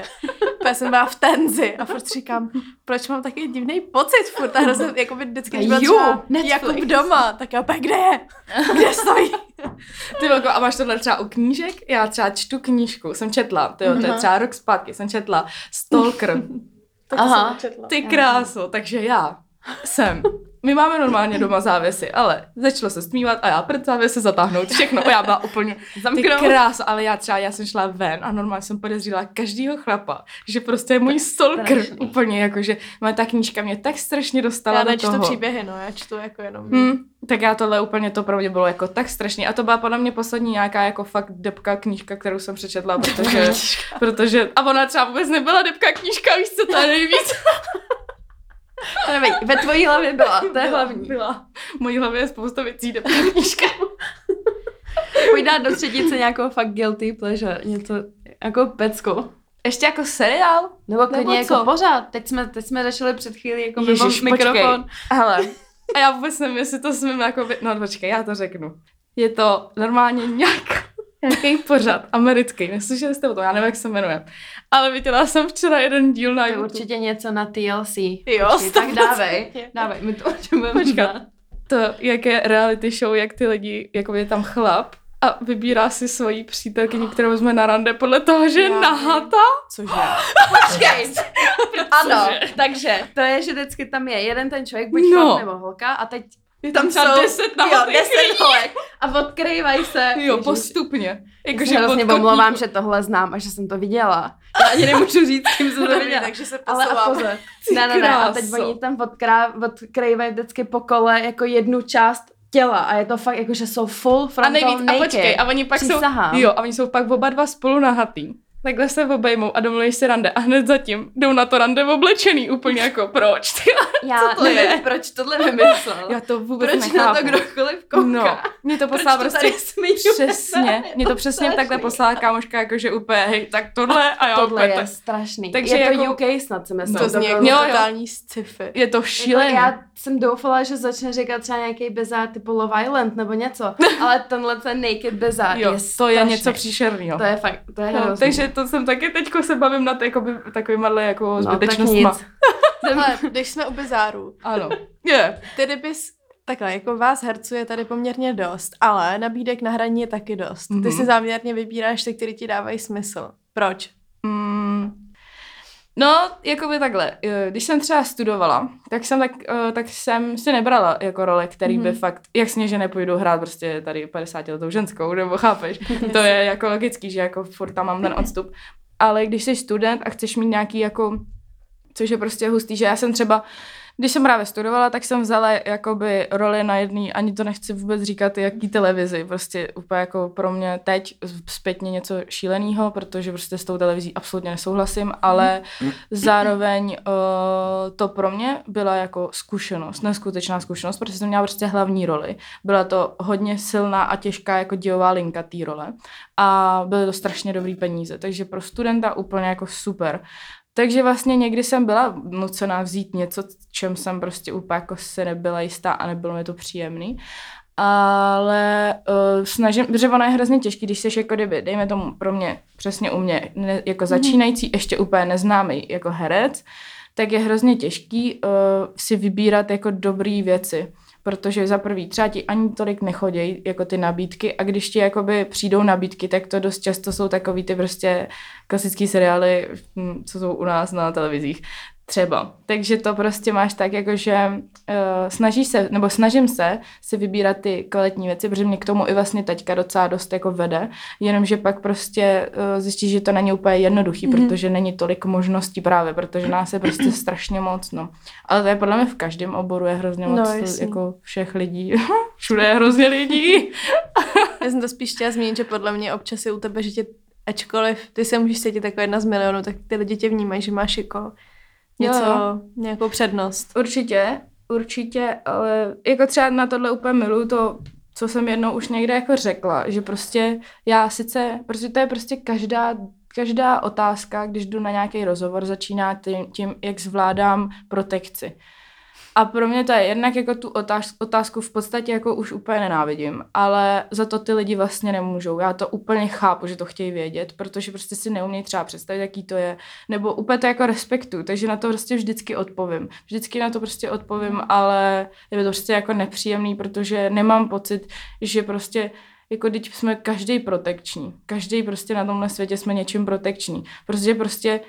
Úplně jsem byla v tenzi a furt říkám, proč mám takový divný pocit furt. A hrozně, [LAUGHS] jako by vždycky, když Ju, třeba. Jakub doma, tak já úplně, kde je? Kde stojí? Ty velko, a máš tohle třeba u knížek? Já třeba čtu knížku, jsem četla, to, jo, to je třeba rok zpátky, jsem četla Stalker. [LAUGHS] Tak Aha. jsem nečetla. Ty kráso, takže já jsem. My máme normálně doma závěsy, ale začalo se smívat a já před závěsy zatáhnout všechno. A já byla úplně, Zamknout. kráso, ale já třeba, já jsem šla ven a normálně jsem podezřela každýho chlapa, že prostě je můj stalker. strašný. Úplně jako, že má ta knížka mě tak strašně dostala Já do toho. příběhy, no, já čtu jako jenom. Hmm, tak já tohle úplně to pro mě bylo jako tak strašný. A to byla podle mě poslední nějaká jako fakt depka knížka, kterou jsem přečetla, protože, protože a ona třeba vůbec nebyla depka knížka, víš co, to je nejvíc. [LAUGHS] To nevadí, Ve tvojí hlavě byla, to je hlavní. Byla. V mojí hlavě je spousta věcí depka [LAUGHS] knížka. Pojď dát do třetice nějakou fakt guilty pleasure, něco jako pecku. Ještě jako seriál? Nebo klidně Nebo jako co? pořád. Teď jsme, teď jsme řešili před chvílí jako mimo Ježiš, mikrofon. počkej. Hele, [LAUGHS] a já vůbec nevím, jestli to smím jako... No počkej, já to řeknu. Je to normálně nějak, nějaký pořad americký, neslyšeli jste o tom, já nevím, jak se jmenuje. Ale viděla jsem včera jeden díl na YouTube. určitě něco na TLC. Jo, Počkej, tak dávej. Dávej, my to budeme Počkat. to, jak je reality show, jak ty lidi, jako je tam chlap a vybírá si svoji přítelkyni, kterou vezme na rande podle toho, že je nahata. Cože? Počkej. ano, Cože? takže to je, že vždycky tam je jeden ten člověk, buď No. chlap nebo holka a teď Je tam třeba jsou- 10 jo, nahatých deset holek a odkrývají se. [LAUGHS] Jo, Ježiš. postupně. Já Jakože se hrozně pod omlouvám, kotníku. že tohle znám a že jsem to viděla. Já ani nemůžu říct, kým jsem to viděla. takže se Ale a posouvám. pozor. [LAUGHS] Ne, ne, ne. A teď oni tam odkrá, odkrývají vždycky po kole jako jednu část těla a je to fakt jako, že jsou full A frontal nejvíc, a naked. počkej, a oni pak Přísahám. jsou, jo, a oni jsou pak oba dva spolu nahatý. Takhle se obejmou a domluví si rande a hned zatím jdou na to rande oblečený úplně jako proč? Ty? Já Co to nevím, je? proč tohle vymyslel. Já to vůbec proč nechápu. na to kdokoliv kouká. No, mě to Proč poslala to prostě zmiňujeme? přesně, mě to přesně takhle poslala kámoška, jakože úplně, hej, tak tohle a já Tohle úplně je tak, strašný. Takže je to jako- UK snad, myslím. No. To zní jako totální sci-fi. je to Jako šílený. já jsem doufala, že začne říkat třeba nějaký bezár typu Love Island nebo něco, ale tenhle ten Naked bezár jo, je to je něco příšerného. To je fakt, to je No. Takže to jsem taky teďko se bavím nad jakoby, takovýma jako no, tak zbytečnostma. nic. [LAUGHS] Když jsme u bizáru, Ano. [LAUGHS] Je. ty kdybys, takhle, jako vás herců je tady poměrně dost, ale nabídek na hraní je taky dost. Ty Mhm. si záměrně vybíráš ty, které ti dávají smysl. Proč? Mm. No, jako by takhle. eh, Když jsem třeba studovala, tak jsem, tak, eh, tak jsem si nebrala jako role, který by Mhm. fakt, jasně, že nepůjdu hrát prostě tady 50 letou ženskou, nebo chápeš? [LAUGHS] to je jako logický, že jako furt tam mám ten [LAUGHS] odstup. Ale když jsi student a chceš mít nějaký jako, což je prostě hustý, že já jsem třeba když jsem právě studovala, tak jsem vzala jakoby roli na jedný, ani to nechci vůbec říkat, jaký televizi, prostě úplně jako pro mě teď zpětně něco šíleného, protože prostě s tou televizí absolutně nesouhlasím, ale zároveň uh, to pro mě byla jako zkušenost, neskutečná zkušenost, protože jsem měla prostě hlavní roli. Byla to hodně silná a těžká jako dějová linka té role a byly to strašně dobrý peníze, takže pro studenta úplně jako super. Takže vlastně někdy jsem byla nucená vzít něco, čem jsem prostě úplně jako se nebyla jistá a nebylo mi to příjemný. Ale uh, snažím, protože ono je hrozně těžký, když jsi jako kdyby, dejme tomu pro mě, přesně u mě, ne, jako mhm. začínající, ještě úplně neznámý jako herec, tak je hrozně těžký uh, si vybírat jako dobrý věci protože za prvý třeba ti ani tolik nechodějí jako ty nabídky a když ti jakoby přijdou nabídky, tak to dost často jsou takový ty prostě klasický seriály, hm, co jsou u nás na televizích. Třeba. Takže to prostě máš tak, jako že uh, snažíš se, nebo snažím se si vybírat ty kvalitní věci, protože mě k tomu i vlastně teďka docela dost jako vede, jenomže pak prostě uh, zjistíš, že to není úplně jednoduchý, mm-hmm. protože není tolik možností právě, protože nás je prostě [CLEARS THROAT] strašně moc, no. Ale to je podle mě v každém oboru je hrozně moc no, jako všech lidí. [LAUGHS] Všude je hrozně lidí. [LAUGHS] Já jsem to spíš chtěla zmínit, že podle mě občas je u tebe, že tě ačkoliv ty se můžeš cítit jako jedna z milionů, tak ty lidi tě vnímají, že máš jako něco, jo. nějakou přednost. Určitě, určitě, ale jako třeba na tohle úplně miluju to, co jsem jednou už někde jako řekla, že prostě já sice, protože to je prostě každá, každá otázka, když jdu na nějaký rozhovor, začíná tím, tím jak zvládám protekci. A pro mě to je jednak jako tu otázku v podstatě jako už úplně nenávidím, ale za to ty lidi vlastně nemůžou. Já to úplně chápu, že to chtějí vědět, protože prostě si neumějí třeba představit, jaký to je, nebo úplně to jako respektu, takže na to prostě vždycky odpovím. Vždycky na to prostě odpovím, ale je to prostě jako nepříjemný, protože nemám pocit, že prostě jako teď jsme každý protekční. Každý prostě na tomhle světě jsme něčím protekční. Protože prostě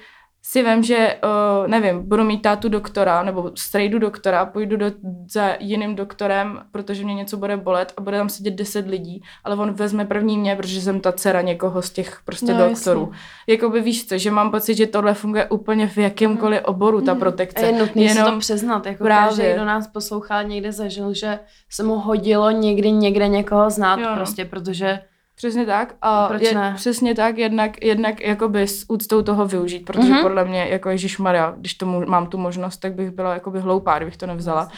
si vím, že, uh, nevím, budu mít tátu doktora, nebo strejdu doktora, půjdu do, za jiným doktorem, protože mě něco bude bolet a bude tam sedět deset lidí, ale on vezme první mě, protože jsem ta dcera někoho z těch prostě no, doktorů. Jasně. Jakoby víš co, že mám pocit, že tohle funguje úplně v jakémkoliv oboru, ta protekce. A je nutný Jenom si to přiznat, jako právě. každý, kdo nás poslouchá, někde zažil, že se mu hodilo někdy někde někoho znát, jo, no. prostě, protože Přesně tak. A Proč je, ne? Přesně tak, jednak, jednak jakoby s úctou toho využít, protože mm-hmm. podle mě, jako Ježíš Maria, když tomu mám tu možnost, tak bych byla jakoby hloupá, kdybych to nevzala.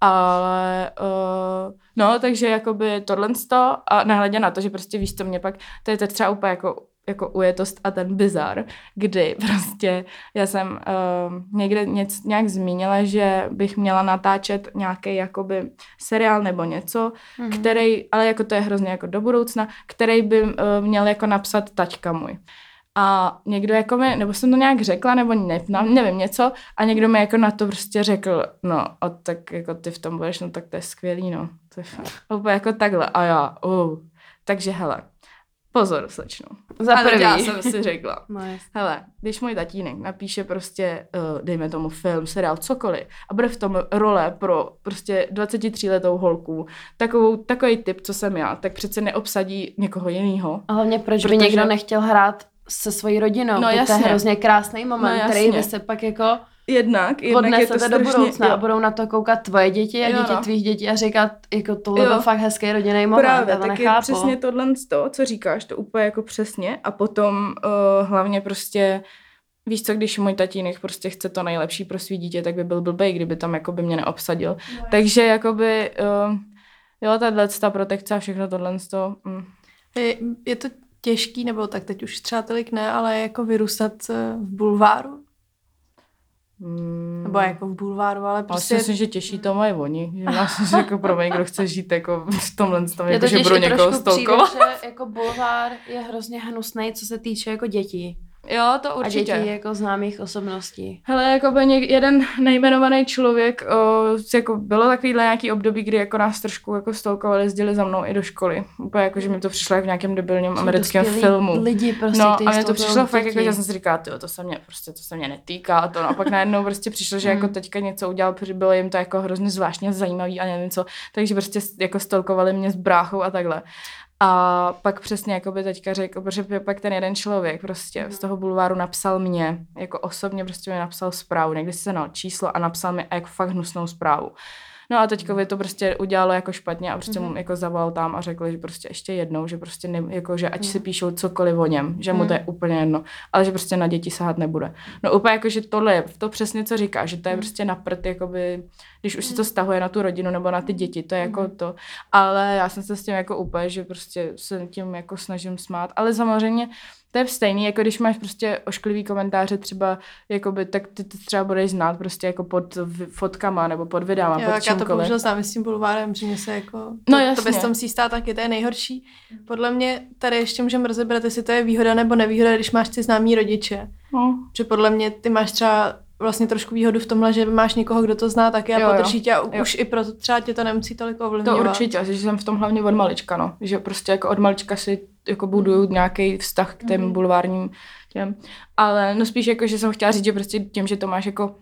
Ale uh, no, takže jakoby tohle a nehledě na to, že prostě víš, to mě pak, to je to třeba úplně jako jako ujetost a ten bizar, kdy prostě já jsem uh, někde něc, nějak zmínila, že bych měla natáčet nějaký jakoby seriál nebo něco, mm-hmm. který, ale jako to je hrozně jako do budoucna, který by uh, měl jako napsat taťka můj. A někdo jako mi, nebo jsem to nějak řekla, nebo ne, nevím něco, a někdo mi jako na to prostě řekl, no, a tak jako ty v tom budeš, no tak to je skvělý, no. To je fakt. Úplně jako takhle. A já, uh. Takže hele, Pozor, slečno. Za prvý. já jsem si řekla. [LAUGHS] no, Hele, když můj tatínek napíše prostě, uh, dejme tomu film, seriál, cokoliv, a bude v tom role pro prostě 23 letou holku, takovou, takový typ, co jsem já, tak přece neobsadí někoho jiného. A hlavně proč protože... by někdo nechtěl hrát se svojí rodinou? No, to je hrozně krásný moment, no, který by se pak jako Jednak, jednak je to strašně, do budoucna jo. a budou na to koukat tvoje děti a jo, děti no. tvých dětí a říkat, jako tohle byl fakt hezký rodinný moment. Právě, tak nechápu. je přesně tohle to, co říkáš, to úplně jako přesně a potom uh, hlavně prostě Víš co, když můj tatínek prostě chce to nejlepší pro svý dítě, tak by byl blbej, kdyby tam jako by mě neobsadil. No, Takže jakoby, uh, jo, tahle ta protekce a všechno tohle. Mm. Je, je to těžký, nebo tak teď už třeba tolik ne, ale jako vyrůstat eh, v bulváru, Hmm. Nebo jako v bulváru, ale prostě... Ale si myslím, že těší to mají oni. Že já si jako pro mě, kdo chce žít jako v tomhle tom, jako, že budu někoho stolkovat. Přijde, že jako bulvár je hrozně hnusný, co se týče jako dětí. Jo, to určitě. A děti jako známých osobností. Hele, jako by něk, jeden nejmenovaný člověk, o, jako bylo takovýhle nějaký období, kdy jako nás trošku jako stolkovali, jezdili za mnou i do školy. Úplně jako, že mi to přišlo jak v nějakém debilním americkém filmu. Lidi prostě, No a mě to přišlo fakt jako, že jsem si říkala, tyjo, to se mě prostě, to se mě netýká. To. No, a pak najednou prostě přišlo, že jako hmm. teďka něco udělal, protože bylo jim to jako hrozně zvláštně zajímavý a nevím co. Takže prostě jako stolkovali mě s bráchou a takhle. A pak přesně jako by teďka řekl, protože pak ten jeden člověk prostě z toho bulváru napsal mě, jako osobně prostě mi napsal zprávu, někdy se na číslo a napsal mi jako fakt hnusnou zprávu. No a teďkovi to prostě udělalo jako špatně a prostě mu jako zavolal tam a řekl, že prostě ještě jednou, že prostě ne, jako, že ať si píšou cokoliv o něm, že mu to je úplně jedno, ale že prostě na děti sahat nebude. No úplně jako, že tohle je to přesně, co říká, že to je prostě na prd, jakoby, když už si to stahuje na tu rodinu nebo na ty děti, to je jako to. Ale já jsem se s tím jako úplně, že prostě se tím jako snažím smát, ale samozřejmě to je stejný, jako když máš prostě ošklivý komentáře třeba, jakoby, tak ty to třeba budeš znát prostě jako pod fotkama nebo pod videama, jo, pod já to bohužel znám s tím bulvárem, že mě se jako, to, no, jasně. to bez tom si stát taky, to je nejhorší. Podle mě tady ještě můžeme rozebrat, jestli to je výhoda nebo nevýhoda, když máš ty známý rodiče. No. Že podle mě ty máš třeba vlastně trošku výhodu v tomhle, že máš někoho, kdo to zná taky a jo, podrží tě a jo. už i proto třeba tě to nemusí tolik ovlivňovat. To určitě, že jsem v tom hlavně od malička, no. Že prostě jako od malička si jako buduju nějaký vztah k těm mm. bulvárním těm. Ale no spíš jako, že jsem chtěla říct, že prostě tím, že to máš jako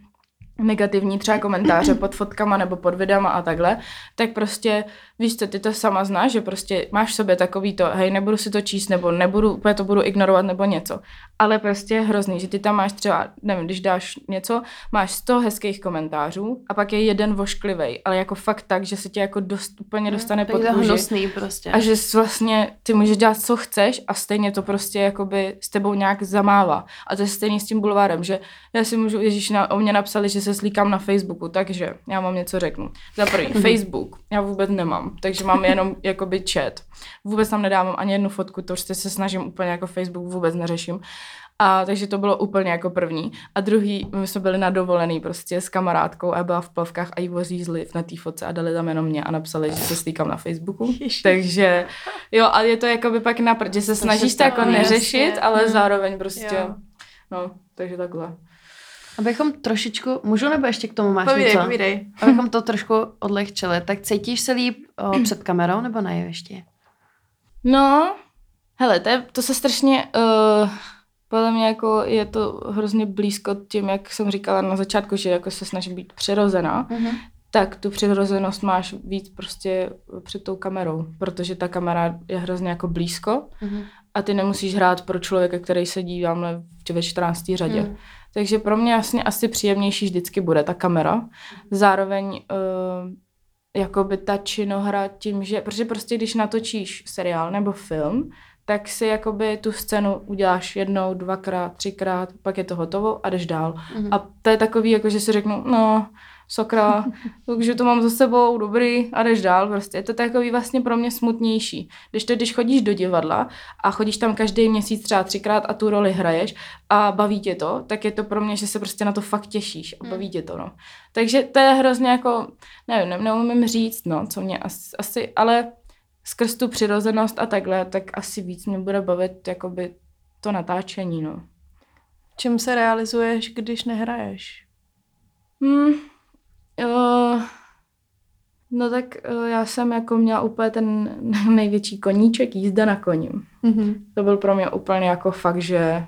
negativní třeba komentáře pod fotkama nebo pod videama a takhle, tak prostě víš co, ty to sama znáš, že prostě máš v sobě takový to, hej, nebudu si to číst, nebo nebudu, úplně to budu ignorovat, nebo něco. Ale prostě je hrozný, že ty tam máš třeba, nevím, když dáš něco, máš 100 hezkých komentářů a pak je jeden vošklivej, ale jako fakt tak, že se tě jako dost, úplně hmm, dostane pod kůži. hnusný prostě. A že vlastně ty můžeš dělat, co chceš a stejně to prostě jakoby s tebou nějak zamává. A to je stejný s tím bulvárem, že já si můžu, Ježíš, na, o mě napsali, že se slíkám na Facebooku, takže já mám něco řeknu. Za prvý, Facebook, já vůbec nemám takže mám jenom [LAUGHS] jakoby chat. Vůbec tam nedávám ani jednu fotku, to prostě se snažím úplně jako Facebook vůbec neřeším. A takže to bylo úplně jako první. A druhý, my jsme byli na dovolený prostě s kamarádkou a byla v plavkách a jí zlив na té fotce a dali tam jenom mě a napsali, že se stýkám na Facebooku. Ježiš. Takže jo, a je to jako by pak na že se snažíš to jako neřešit, ale hmm. zároveň prostě, jo. no, takže takhle. Abychom trošičku, můžu nebo ještě k tomu máš povídej, něco? Povídej. Abychom to trošku odlehčili, tak cítíš se líp o, před kamerou nebo na jevišti? No, hele, to, je, to se strašně, uh, podle mě jako je to hrozně blízko tím, jak jsem říkala na začátku, že jako se snažím být přirozená, uh-huh. tak tu přirozenost máš víc prostě před tou kamerou, protože ta kamera je hrozně jako blízko uh-huh. a ty nemusíš hrát pro člověka, který sedí tamhle ve 14. řadě. Uh-huh. Takže pro mě jasně asi příjemnější vždycky bude ta kamera. Zároveň uh, jakoby ta činohra tím, že, protože prostě když natočíš seriál nebo film, tak si jakoby tu scénu uděláš jednou, dvakrát, třikrát, pak je to hotovo a jdeš dál. Mm-hmm. A to je takový, jako že si řeknu, no, sakra, takže to mám za sebou, dobrý, a jdeš dál prostě. Je to takový vlastně pro mě smutnější. Když to, když chodíš do divadla a chodíš tam každý měsíc třeba třikrát a tu roli hraješ a baví tě to, tak je to pro mě, že se prostě na to fakt těšíš a baví tě to, no. Takže to je hrozně jako, nevím, ne, neumím říct, no, co mě asi, asi, ale skrz tu přirozenost a takhle, tak asi víc mě bude bavit jakoby to natáčení, no. Čím se realizuješ, když nehraješ? Hmm, Uh, no tak uh, já jsem jako měla úplně ten [LAUGHS] největší koníček jízda na koni. Mm-hmm. To byl pro mě úplně jako fakt, že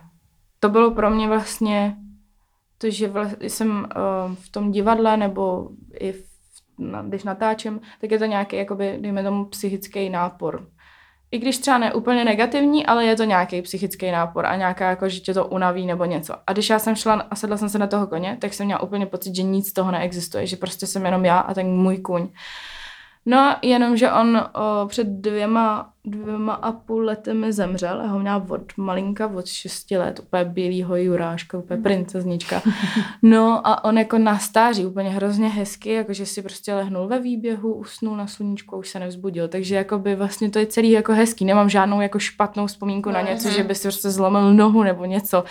to bylo pro mě vlastně to, že vlastně jsem uh, v tom divadle nebo i v, na, když natáčím, tak je to nějaký, jakoby, dejme tomu, psychický nápor i když třeba ne úplně negativní, ale je to nějaký psychický nápor a nějaká jako, že tě to unaví nebo něco. A když já jsem šla a sedla jsem se na toho koně, tak jsem měla úplně pocit, že nic z toho neexistuje, že prostě jsem jenom já a ten můj kůň. No, jenom, že on o, před dvěma dvěma a půl lety mi zemřel. Já ho měla od malinka, od šesti let, úplně bílýho juráška, úplně princeznička. No a on jako na stáří, úplně hrozně hezky, jakože si prostě lehnul ve výběhu, usnul na sluníčku a už se nevzbudil. Takže jako by vlastně to je celý jako hezký. Nemám žádnou jako špatnou vzpomínku no, na něco, že by si prostě zlomil nohu nebo něco.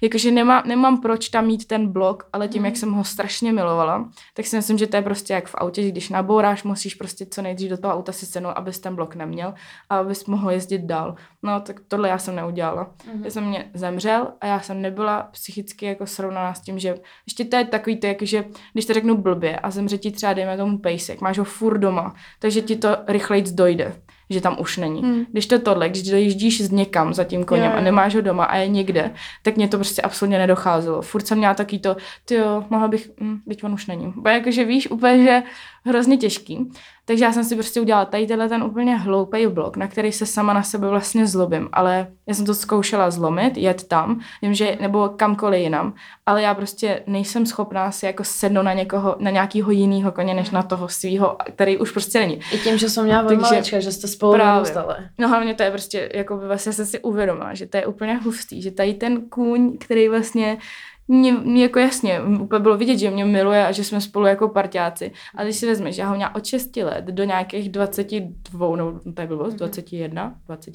Jakože nemá, nemám proč tam mít ten blok, ale tím, jak jsem ho strašně milovala, tak si myslím, že to je prostě jak v autě, že když nabouráš, musíš prostě co nejdřív do toho auta si sednout, abys ten blok neměl. A abys mohl jezdit dál. No, tak tohle já jsem neudělala. Mm-hmm. Já jsem mě zemřel a já jsem nebyla psychicky jako srovnaná s tím, že ještě to je takový to, jako, že když to řeknu blbě a zemře ti třeba, dejme tomu pejsek, máš ho furt doma, takže ti to rychleji dojde že tam už není. Hmm. Když to tohle, když dojíždíš z někam za tím koněm jo, jo. a nemáš ho doma a je někde, tak mě to prostě absolutně nedocházelo. Furt jsem měla taky to, ty jo, mohla bych, hm, teď on už není. Bo jakože víš úplně, že hrozně těžký. Takže já jsem si prostě udělala tady tenhle ten úplně hloupý blok, na který se sama na sebe vlastně zlobím, ale já jsem to zkoušela zlomit, jet tam, vím, že, nebo kamkoliv jinam, ale já prostě nejsem schopná si jako sednout na někoho, na nějakého jiného koně, než na toho svého, který už prostě není. I tím, že jsem měla od Takže- malička, že jste spolu vyrůstali. No hlavně to je prostě, jako by vlastně jsem si uvědomila, že to je úplně hustý, že tady ten kůň, který vlastně mě, mě jako jasně, úplně bylo vidět, že mě miluje a že jsme spolu jako parťáci. A když si vezmeš, že já ho měla od 6 let do nějakých 22, no to je blbost, 21, 20,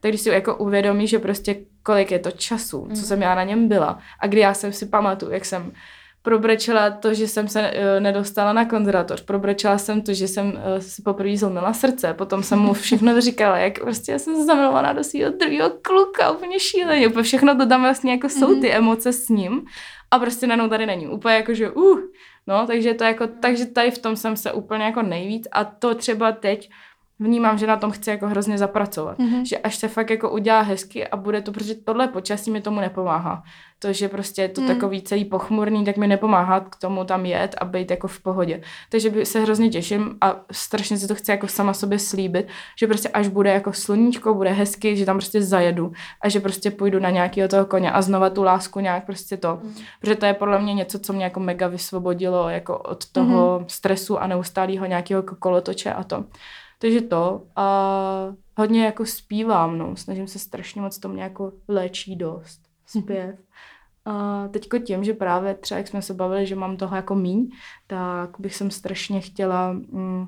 tak když si jako uvědomí, že prostě kolik je to času, co jsem já na něm byla a kdy já jsem si pamatuju, jak jsem probrečela to, že jsem se eh, nedostala na konzervatoř, probrečela jsem to, že jsem eh, si poprvé zlomila srdce, potom jsem mu všechno říkala, jak prostě já jsem zamilovaná do svého druhého kluka, úplně šíleně, úplně všechno to tam vlastně jako jsou ty emoce s ním. A prostě najednou tady není, úplně jako, že uh, no, takže to jako, takže tady v tom jsem se úplně jako nejvíc. A to třeba teď vnímám, že na tom chci jako hrozně zapracovat. Mhm. Mm-hmm. Že až se fakt jako udělá hezky a bude to, protože tohle počasí mi tomu nepomáhá. To, že prostě je to Mm. takový celý pochmurný, tak mi nepomáhá k tomu tam jet a být jako v pohodě. Takže se hrozně těším a strašně si to chci jako sama sobě slíbit, že prostě až bude jako sluníčko, bude hezky, že tam prostě zajedu a že prostě půjdu na nějakého toho koně a znova tu lásku nějak prostě to. Mm. Protože to je podle mě něco, co mě jako mega vysvobodilo jako od toho mm-hmm. stresu a neustálého nějakého kolotoče a to. Takže to a hodně jako zpívám, no, snažím se strašně moc, to mě jako léčí dost, zpěv. A teďko tím, že právě třeba, jak jsme se bavili, že mám toho jako míň, tak bych jsem strašně chtěla, mm,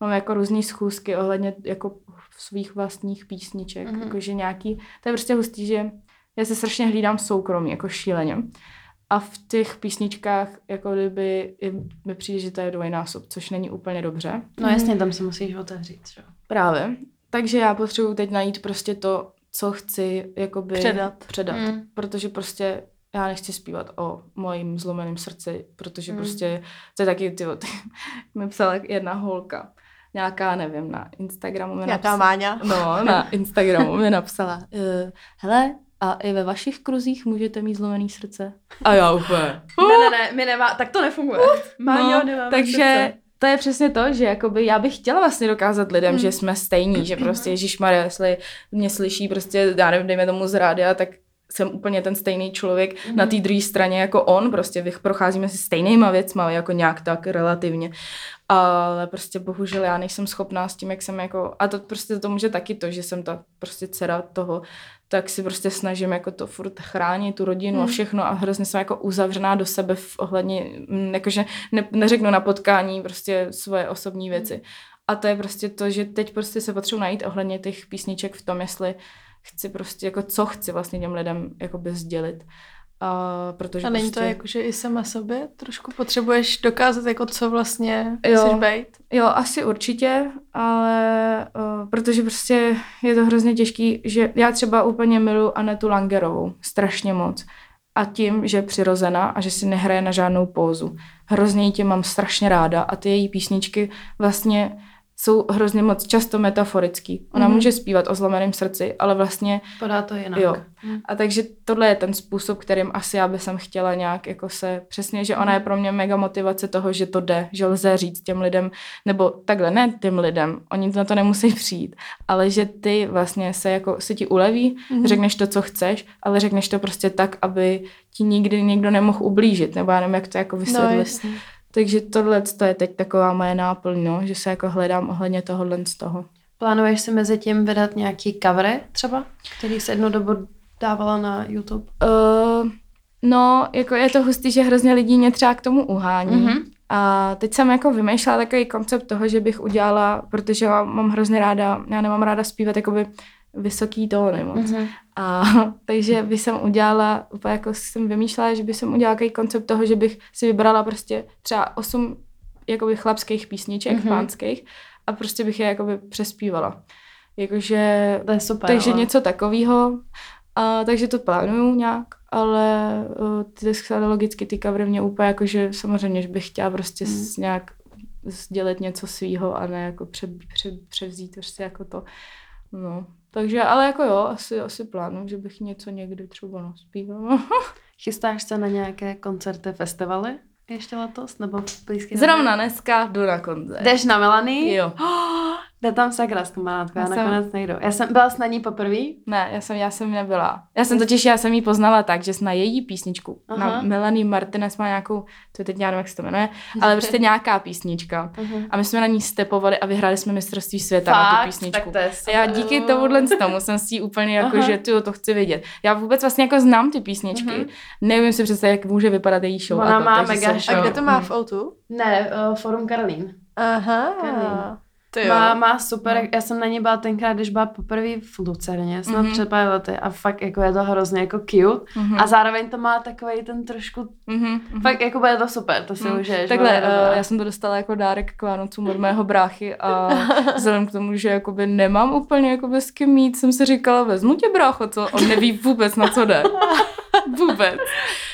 mám jako různé schůzky ohledně jako svých vlastních písniček, Mhm. mm-hmm. jakože nějaký, to je prostě hustý, že já se strašně hlídám soukromí, jako šíleně. A v těch písničkách, jako kdyby, je- mi přijde, že to je dvojnásob, což není úplně dobře. No jasně, tam se musíš otevřít, že? jo. Právě. Takže já potřebuji teď najít prostě to, co chci jakoby Předat. předat. Mm. Protože prostě já nechci zpívat o mojím zlomeném srdci, protože Mm. prostě to je taky, ty, [LAUGHS] ty mi psala jedna holka, nějaká, nevím, na Instagramu mi Nějaká napsala, Máňa. No, na Instagramu mi napsala, uh, hele, a i ve vašich kruzích můžete mít zlomený srdce? A já úplně. Ne, ne, ne, my nemá, tak to nefunguje. Máňo, no, nemáme takže srdce. to je přesně to, že jakoby já bych chtěla vlastně dokázat lidem, Hmm. že jsme stejní, že prostě Ježíš Maria, jestli mě slyší prostě, já nevím, dejme tomu z rádia, tak jsem úplně ten stejný člověk Mhm. na té druhé straně jako on, prostě vych- procházíme si stejnýma věcma, jako nějak tak relativně. Ale prostě bohužel já nejsem schopná s tím, jak jsem jako, a to prostě to může taky to, že jsem ta prostě dcera toho, tak si prostě snažím jako to furt chránit, tu rodinu a Hmm. všechno a hrozně jsem jako uzavřená do sebe v ohledně, mm, jakože ne, neřeknu na potkání prostě svoje osobní věci. A to je prostě to, že teď prostě se potřebuji najít ohledně těch písniček v tom, jestli chci prostě, jako co chci vlastně těm lidem jakoby sdělit. A protože A není prostě... to jako, že i sama sobě trošku potřebuješ dokázat, jako co vlastně Jo. chceš být? Jo, asi určitě, ale uh, protože prostě je to hrozně těžký, že já třeba úplně miluji Anetu Langerovou strašně moc. A tím, že je přirozená a že si nehraje na žádnou pózu. Hrozně ji tím mám strašně ráda a ty její písničky vlastně jsou hrozně moc často metaforický. Ona Mhm. mm-hmm. může zpívat o zlomeném srdci, ale vlastně Podá to jinak. Jo. Mm. a takže tohle je ten způsob, kterým asi já bych chtěla nějak jako se přesně, že ona je pro mě mega motivace toho, že to jde, že lze říct těm lidem, nebo takhle, ne těm lidem, oni na to nemusí přijít, ale že ty vlastně se jako, se ti uleví, Mhm. mm-hmm. řekneš to, co chceš, ale řekneš to prostě tak, aby ti nikdy někdo nemohl ublížit, nebo já nevím, jak to jako No, vysvětlit. jasně. Takže tohle to je teď taková moje náplň, no, že se jako hledám ohledně tohohle z toho. Plánuješ si mezi tím vydat nějaký covery třeba, který se jednu dobu dávala na YouTube? Uh, no, jako je to hustý, že hrozně lidí mě třeba k tomu uhání. Mhm. Mm-hmm. A teď jsem jako vymýšlela takový koncept toho, že bych udělala, protože mám hrozně ráda, já nemám ráda zpívat jakoby vysoký tóny moc. Mm-hmm. Mhm. A [LAUGHS] takže bych jsem udělala, úplně jako jsem vymýšlela, že bych jsem udělala takový koncept toho, že bych si vybrala prostě třeba osm jakoby chlapských písniček, Mhm. mm-hmm. pánských a prostě bych je jakoby přespívala. Jakože To je super. takže ale... něco takového. A, takže to plánuju nějak, ale ty logicky ty covery mě úplně jako, že samozřejmě, že bych chtěla prostě Mm. s, nějak sdělit něco svýho a ne jako pře, pře, převzít prostě jako to. No, takže, ale jako jo, asi, asi plánuju, že bych něco někdy třeba naspívala. [LAUGHS] Chystáš se na nějaké koncerty, festivaly? ještě letos? Nebo blízké? Zrovna dneska jdu na koncert. Jdeš na Melanie? Jo. [GASPS] [GASPS] Jde tam sakra s kamarádkou, já, Já jsem- nakonec nejdu. Já jsem byla s na ní poprvé. Ne, já jsem, já jsem nebyla. Já jsem totiž, já jsem ji poznala tak, že na její písničku, Aha. Na Melanie Martinez má nějakou, to teď já nevím, jak se to jmenuje, ale prostě nějaká písnička. Uh-huh. A my jsme na ní stepovali a vyhráli jsme mistrovství světa na tu tak písničku. to je A já díky tomuhle tomu jsem si úplně jako, Aha. že ty to chci vědět. Já vůbec vlastně jako znám ty písničky. Mhm. Nevím si představit, jak může vypadat její show. Ona jako, má takže mega jsem- A show. kde to má v O2? Ne, uh, Forum Karlín. Aha. Karlín. Jo. Má, má super, No. já jsem na ní byla tenkrát, když byla poprvé v Lucerně, snad Mhm. před pár lety a fakt jako je to hrozně jako cute Mhm. a zároveň to má takový ten trošku, Mhm, mhm. fakt jako bude to super, to si Mm. užiješ. Takhle, uh, já jsem to dostala jako dárek k Vánocům od mého bráchy a vzhledem k tomu, že jakoby nemám úplně jakoby s kým mít, jsem si říkala, vezmu tě brácho, co? On neví vůbec, na co jde. [LAUGHS] Vůbec.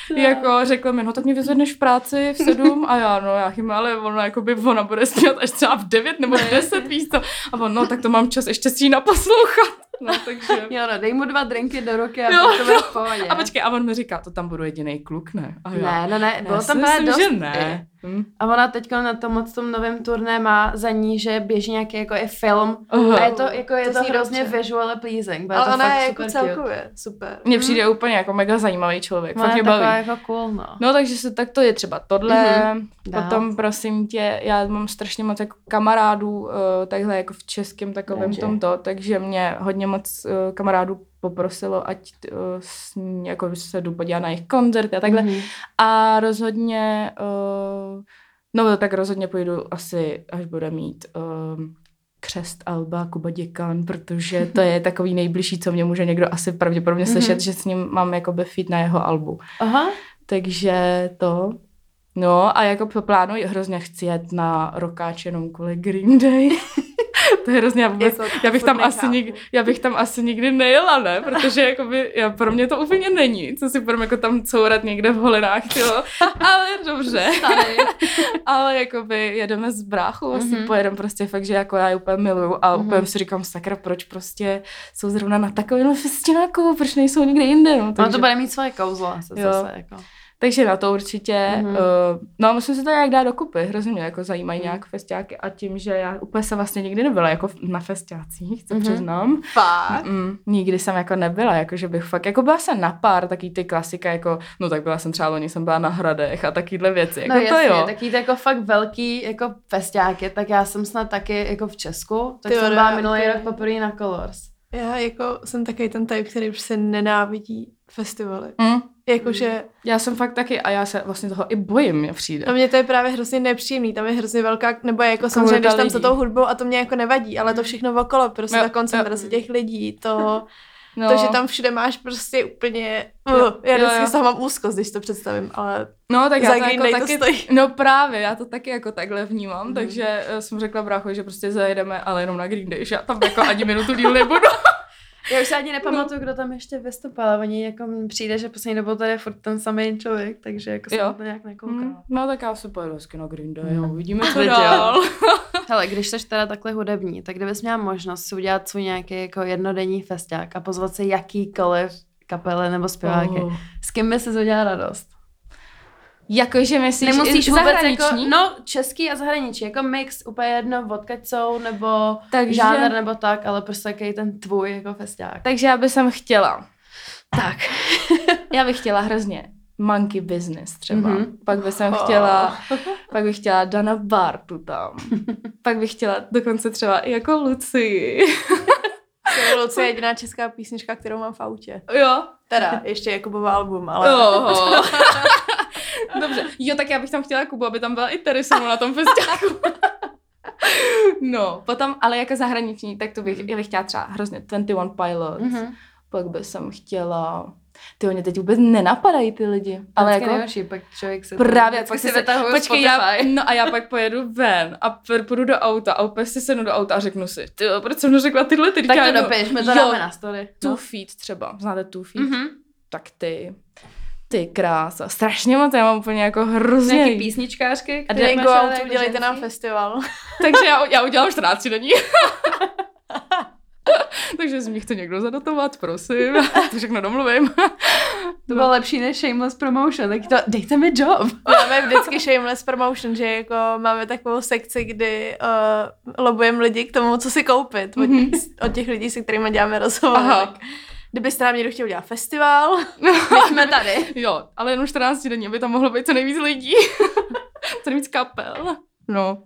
[LAUGHS] jako řekl mi, no tak mě vyzvedneš v práci v sedm a já, no já chyba, ale ona, jakoby, ona bude zpívat až třeba v devět nebo v deset, víš? A on, no tak to mám čas ještě si ji naposlouchat. No, takže... [LAUGHS] Jo, no, dej mu dva drinky do ruky a Jo, to bude v pohodě. A počkej, a on mi říká, to tam budu jediný kluk, ne? A já, Ne, ne, ne, bylo tam právě myslím, dost. že ne. Hm. A ona teď na tom moc tom novém turné má za ní, že běží nějaký jako i film Aha. a je to, jako je To to, hrozně dobře. visually pleasing. Ale to ona fakt je super jako cute. celkově super. Mně přijde úplně jako mega zajímavý člověk, Ona fakt je mě taková baví. jako cool, no. No takže se, tak to je třeba tohle, Mhm. Dál. potom prosím tě, já mám strašně moc jako kamarádů, uh, takhle jako v českém takovém Jenže. tomto, takže mě hodně moc uh, kamarádů poprosilo, ať uh, s jako se jdu podívat na jejich koncerty a takhle. Mhm. A rozhodně, uh, no tak rozhodně půjdu asi, až bude mít uh, křest Alba Kuba Děkan, protože to je [LAUGHS] takový nejbližší, co mě může někdo asi pravděpodobně slyšet, Mhm. že s ním mám jakoby fit na jeho albu. Aha, Takže to. No a jako plánuji hrozně chci jet na rokáč jenom kvůli Green Day. [LAUGHS] [LAUGHS] to je hrozně, já, vůbec, Jako, já, bych tam asi nikdy, já bych tam asi nikdy nejela, ne? Protože jakoby, já, pro mě to úplně není, co si budeme jako tam courat někde v holinách, jo. [LAUGHS] Ale dobře. [LAUGHS] Ale jakoby jedeme s bráchou, asi Mhm. mm-hmm. pojedeme prostě fakt, že jako já je úplně miluju a Mhm. úplně si říkám, sakra, proč prostě jsou zrovna na takovém festináku, proč nejsou nikde jinde, no. Ono to bude mít svoje kouzlo asi Jo. zase, jako. Takže na to určitě. Mhm. Mm-hmm. Uh, no musím si to nějak dát dokupy. Hrozně mě jako zajímají Mhm. nějak festiáky a tím, že já úplně se vlastně nikdy nebyla jako na festiácích, co Mhm. mm-hmm. přiznám. Fakt? Mm, nikdy jsem jako nebyla, jako že bych fakt, jako byla jsem na pár, taky ty klasika, jako, no tak byla jsem třeba loni, jsem byla na hradech a takovýhle věci, jako No to jasně, jo. taky to jako fakt velký jako festiáky, tak já jsem snad taky jako v Česku, tak Ty jsem jo, byla minulý rok poprvé na Colors. Já jako jsem takový ten typ, který už se nenávidí festivaly. Mm. Jakože, Já jsem fakt taky a já se vlastně toho i bojím, mě přijde. a mně to je právě hrozně nepříjemný, tam je hrozně velká, nebo je jako samozřejmě, když tam lidí. tou hudbou a to mě jako nevadí, ale to všechno okolo, prostě Jo, ta koncentrace jo. těch lidí, to, [LAUGHS] No. to, že tam všude máš prostě úplně, Jo, uh, já vždycky toho mám úzkost, když to představím, ale No, tak já to jako to taky, stojí. no právě, já to taky jako takhle vnímám, Mhm. takže eh, jsem řekla bráchovi, že prostě zajedeme, ale jenom na Green Day, že já tam jako ani minutu díl nebudu. [LAUGHS] Já už se ani nepamatuju, kdo tam ještě vystoupal, ale oni jako přijde, že poslední dobou tady je furt ten samý člověk, takže jako jsem to nějak nekoukala. Mm, no tak já si pojedu hezky na Green Day, Mm. jo, uvidíme, [LAUGHS] co dál. [LAUGHS] Hele, když jsi teda takhle hudební, tak kdybys měla možnost si udělat svůj nějaký jako jednodenní festiák a pozvat se jakýkoliv kapely nebo zpěváky, Oh. s kým by si udělala radost? Jakože myslíš Nemusíš i vůbec zahraniční? jako, no český a zahraničí, jako mix, úplně jedno, odkaď jsou, nebo Takže- žánr, nebo tak, ale prostě jaký ten tvůj jako festiák. Takže já bych jsem chtěla. Tak. [LAUGHS] Já bych chtěla hrozně monkey business třeba. Mhm. Mm-hmm. Pak bych jsem Oh. chtěla, [LAUGHS] pak bych chtěla Dana Bartu tam. [LAUGHS] pak bych chtěla dokonce třeba i jako Lucy. To je jediná česká písnička, kterou mám v autě. jo. Teda, ještě Jakubova album, ale... Oho. [LAUGHS] Dobře. Jo, tak já bych tam chtěla Kubu, aby tam byla i mnou na tom festiáku. [LAUGHS] no, potom, ale jako zahraniční, tak to bych, já bych chtěla třeba hrozně 21 Pilots. Mhm. Pak bych jsem chtěla... Ty mě teď vůbec nenapadají ty lidi. Ale Vždycky jako... nejhorší, pak člověk se Právě, pak si se, vytahuju počkej, já, no a já pak pojedu ven a půjdu do auta a úplně si sednu do auta a řeknu si, ty jo, proč jsem neřekla tyhle ty Tak to jdu- dopiš, my to Jo, dáme na story. Two No. Feet třeba, znáte Two Feet? Mhm. Tak ty, ty krása, strašně moc, já mám úplně jako hrozně... Nějaký písničkářky, A které Ty máš jako udělejte nám festival. [LAUGHS] Takže já, já udělám 14 denní. [LAUGHS] [LAUGHS] Takže si mě chce někdo zadotovat, prosím. [LAUGHS] To všechno domluvím. To bylo lepší než shameless promotion, tak to dejte mi job. [LAUGHS] Máme vždycky shameless promotion, že jako máme takovou sekci, kdy uh, lobujeme lidi k tomu, co si koupit od, Mhm. od těch lidí, se kterými děláme rozhovor. Aha. Tak Kdybyste nám někdo chtěl dělat festival, My jsme tady. Jo, ale jenom 14 denní, aby tam mohlo být co nejvíc lidí. co nejvíc kapel. No.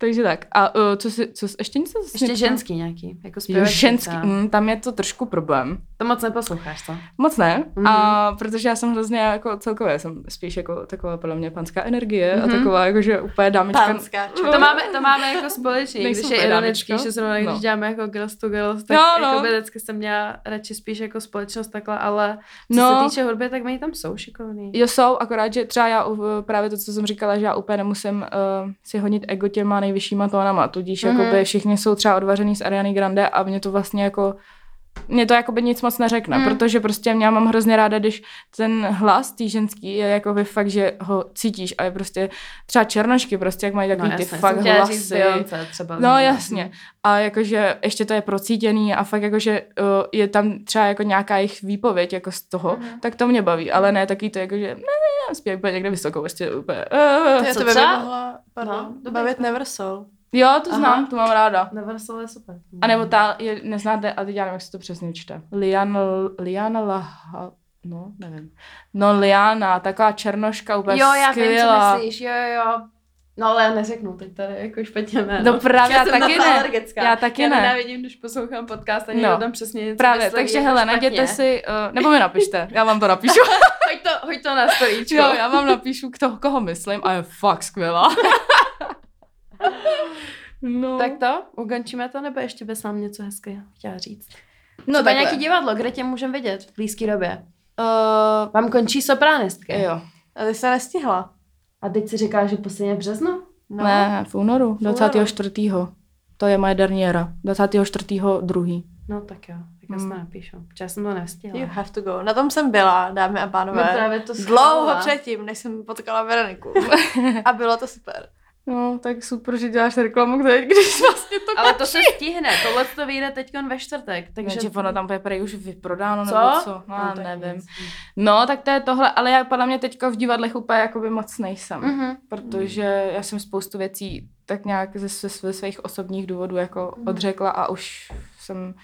Takže tak. A uh, co si, co, ještě něco? Ještě mě- ženský nějaký, jako Jo, ženský, mm, tam je to trošku problém. To moc neposloucháš, co? Moc ne, Mhm. a protože já jsem hrozně jako celkově, jsem spíš jako taková podle mě panská energie Mhm. a taková jako, že úplně dámička. Pánská No. To máme, to máme jako společný, Nejsem když je ironický, že zrovna když No. děláme jako girls to girls, tak no, no. jako vždycky jsem měla radši spíš jako společnost takhle, ale co No. se týče hudby, tak oni tam jsou šikovní. Jo, jsou, akorát, že třeba já právě to, co jsem říkala, že já úplně nemusím uh, si honit ego těma nejvyššíma tónama, tudíž Mhm. mm-hmm. jakoby všichni jsou třeba odvařený z Ariany Grande a mě to vlastně jako mě to jakoby nic moc neřekne, Mm. mm. protože prostě já mám hrozně ráda, když ten hlas tý ženský je jakoby fakt, že ho cítíš a je prostě třeba černošky prostě, jak mají takový ty fakt hlasy. říct třeba. No jasně. A jakože ještě to je procítěný a fakt jakože uh, je tam třeba jako nějaká jejich výpověď jako z toho, Mhm. tak to mě baví, ale ne taky to jakože ne, ne, zpěv úplně někde vysoko, prostě úplně. Uh, to, co to by mě mohla pardon, No, no, bavit Neversol. Jo, to Aha. znám, to mám ráda. Neversal je super. A nebo ta, je, neznáte, a teď já nevím, jak se to přesně čte. Liana, Liana Laha, no, nevím. No, Liana, taková černoška, úplně Jo, já vím, co skvělá. myslíš, jo, jo, jo. No ale já neřeknu teď tady jako špatně jméno. No právě, já jsem taky ne. alergická. Já taky já ne. nenávidím, když poslouchám podcast a někdo No. tam přesně něco Právě, vysloví takže hele, najděte si, uh, nebo mi napište, já vám to napíšu. [LAUGHS] Hoď to, hoď to na storíčko. Jo, já vám napíšu, kdo, koho myslím a je fakt skvělá. [LAUGHS] no. Tak to, ukončíme to, nebo ještě bys nám něco hezkého chtěla říct? no, Třeba takhle. nějaký divadlo, kde tě můžeme vidět v blízké době? Uh, Vám končí sopránistky. jo. A ty se nestihla. A teď si říká, že posledně březnu? No. Ne, v únoru, únoru. 24. To je moje derniéra. 24. druhý. No tak jo, tak já to Hmm. napíšu. Já jsem to nestihla. You have to go. Na tom jsem byla, dámy a pánové. No právě to Dlouho předtím, než jsem potkala Veroniku. [LAUGHS] a bylo to super. No, tak super, že děláš reklamu teď, když vlastně to Ale to se stihne, tohle to vyjde teď ve čtvrtek, takže... Takže ono tam bude prej už vyprodáno, Co? nebo co? No, No, tak nevím. No, tak to je tohle, ale já podle mě teďka v divadlech úplně jakoby moc nejsem. Mhm. Protože já jsem spoustu věcí tak nějak ze, ze, ze svých osobních důvodů jako odřekla a už jsem,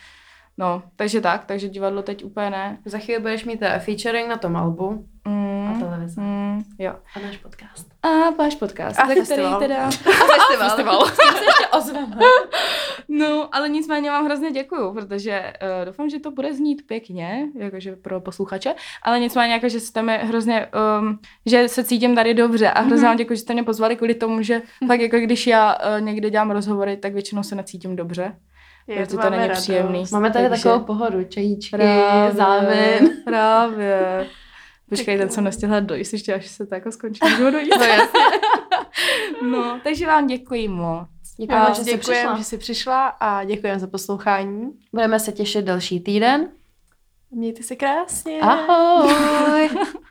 no, takže tak, takže divadlo teď úplně ne. Za chvíli budeš mít teda featuring na tom albu Mm, a televize. mm, jo. A náš podcast. A váš podcast, A festival. který teda... A festival. festival. S tím se ještě ozveme. [LAUGHS] No, ale nicméně vám hrozně děkuju, protože uh, doufám, že to bude znít pěkně, jakože pro posluchače, ale nicméně jako, že jste mi hrozně, um, že se cítím tady dobře a hrozně vám děkuji, že jste mě pozvali kvůli tomu, že fakt jako když já uh, někde dělám rozhovory, tak většinou se necítím dobře. Je, Protože to máme není radost. příjemný. Máme tady Takže- takovou pohodu, čajíčky, Právě, zámin. Právě. [LAUGHS] Počkej, ten jsem nestihla dojíst, ještě až se to jako skončí, můžu dojíst. [LAUGHS] No jasně. [LAUGHS] No, takže vám děkuji moc. Děkujeme, A že jsi děkujem, přišla. že jsi přišla a děkujem za poslouchání. Budeme se těšit další týden. Mějte se krásně. Ahoj. [LAUGHS]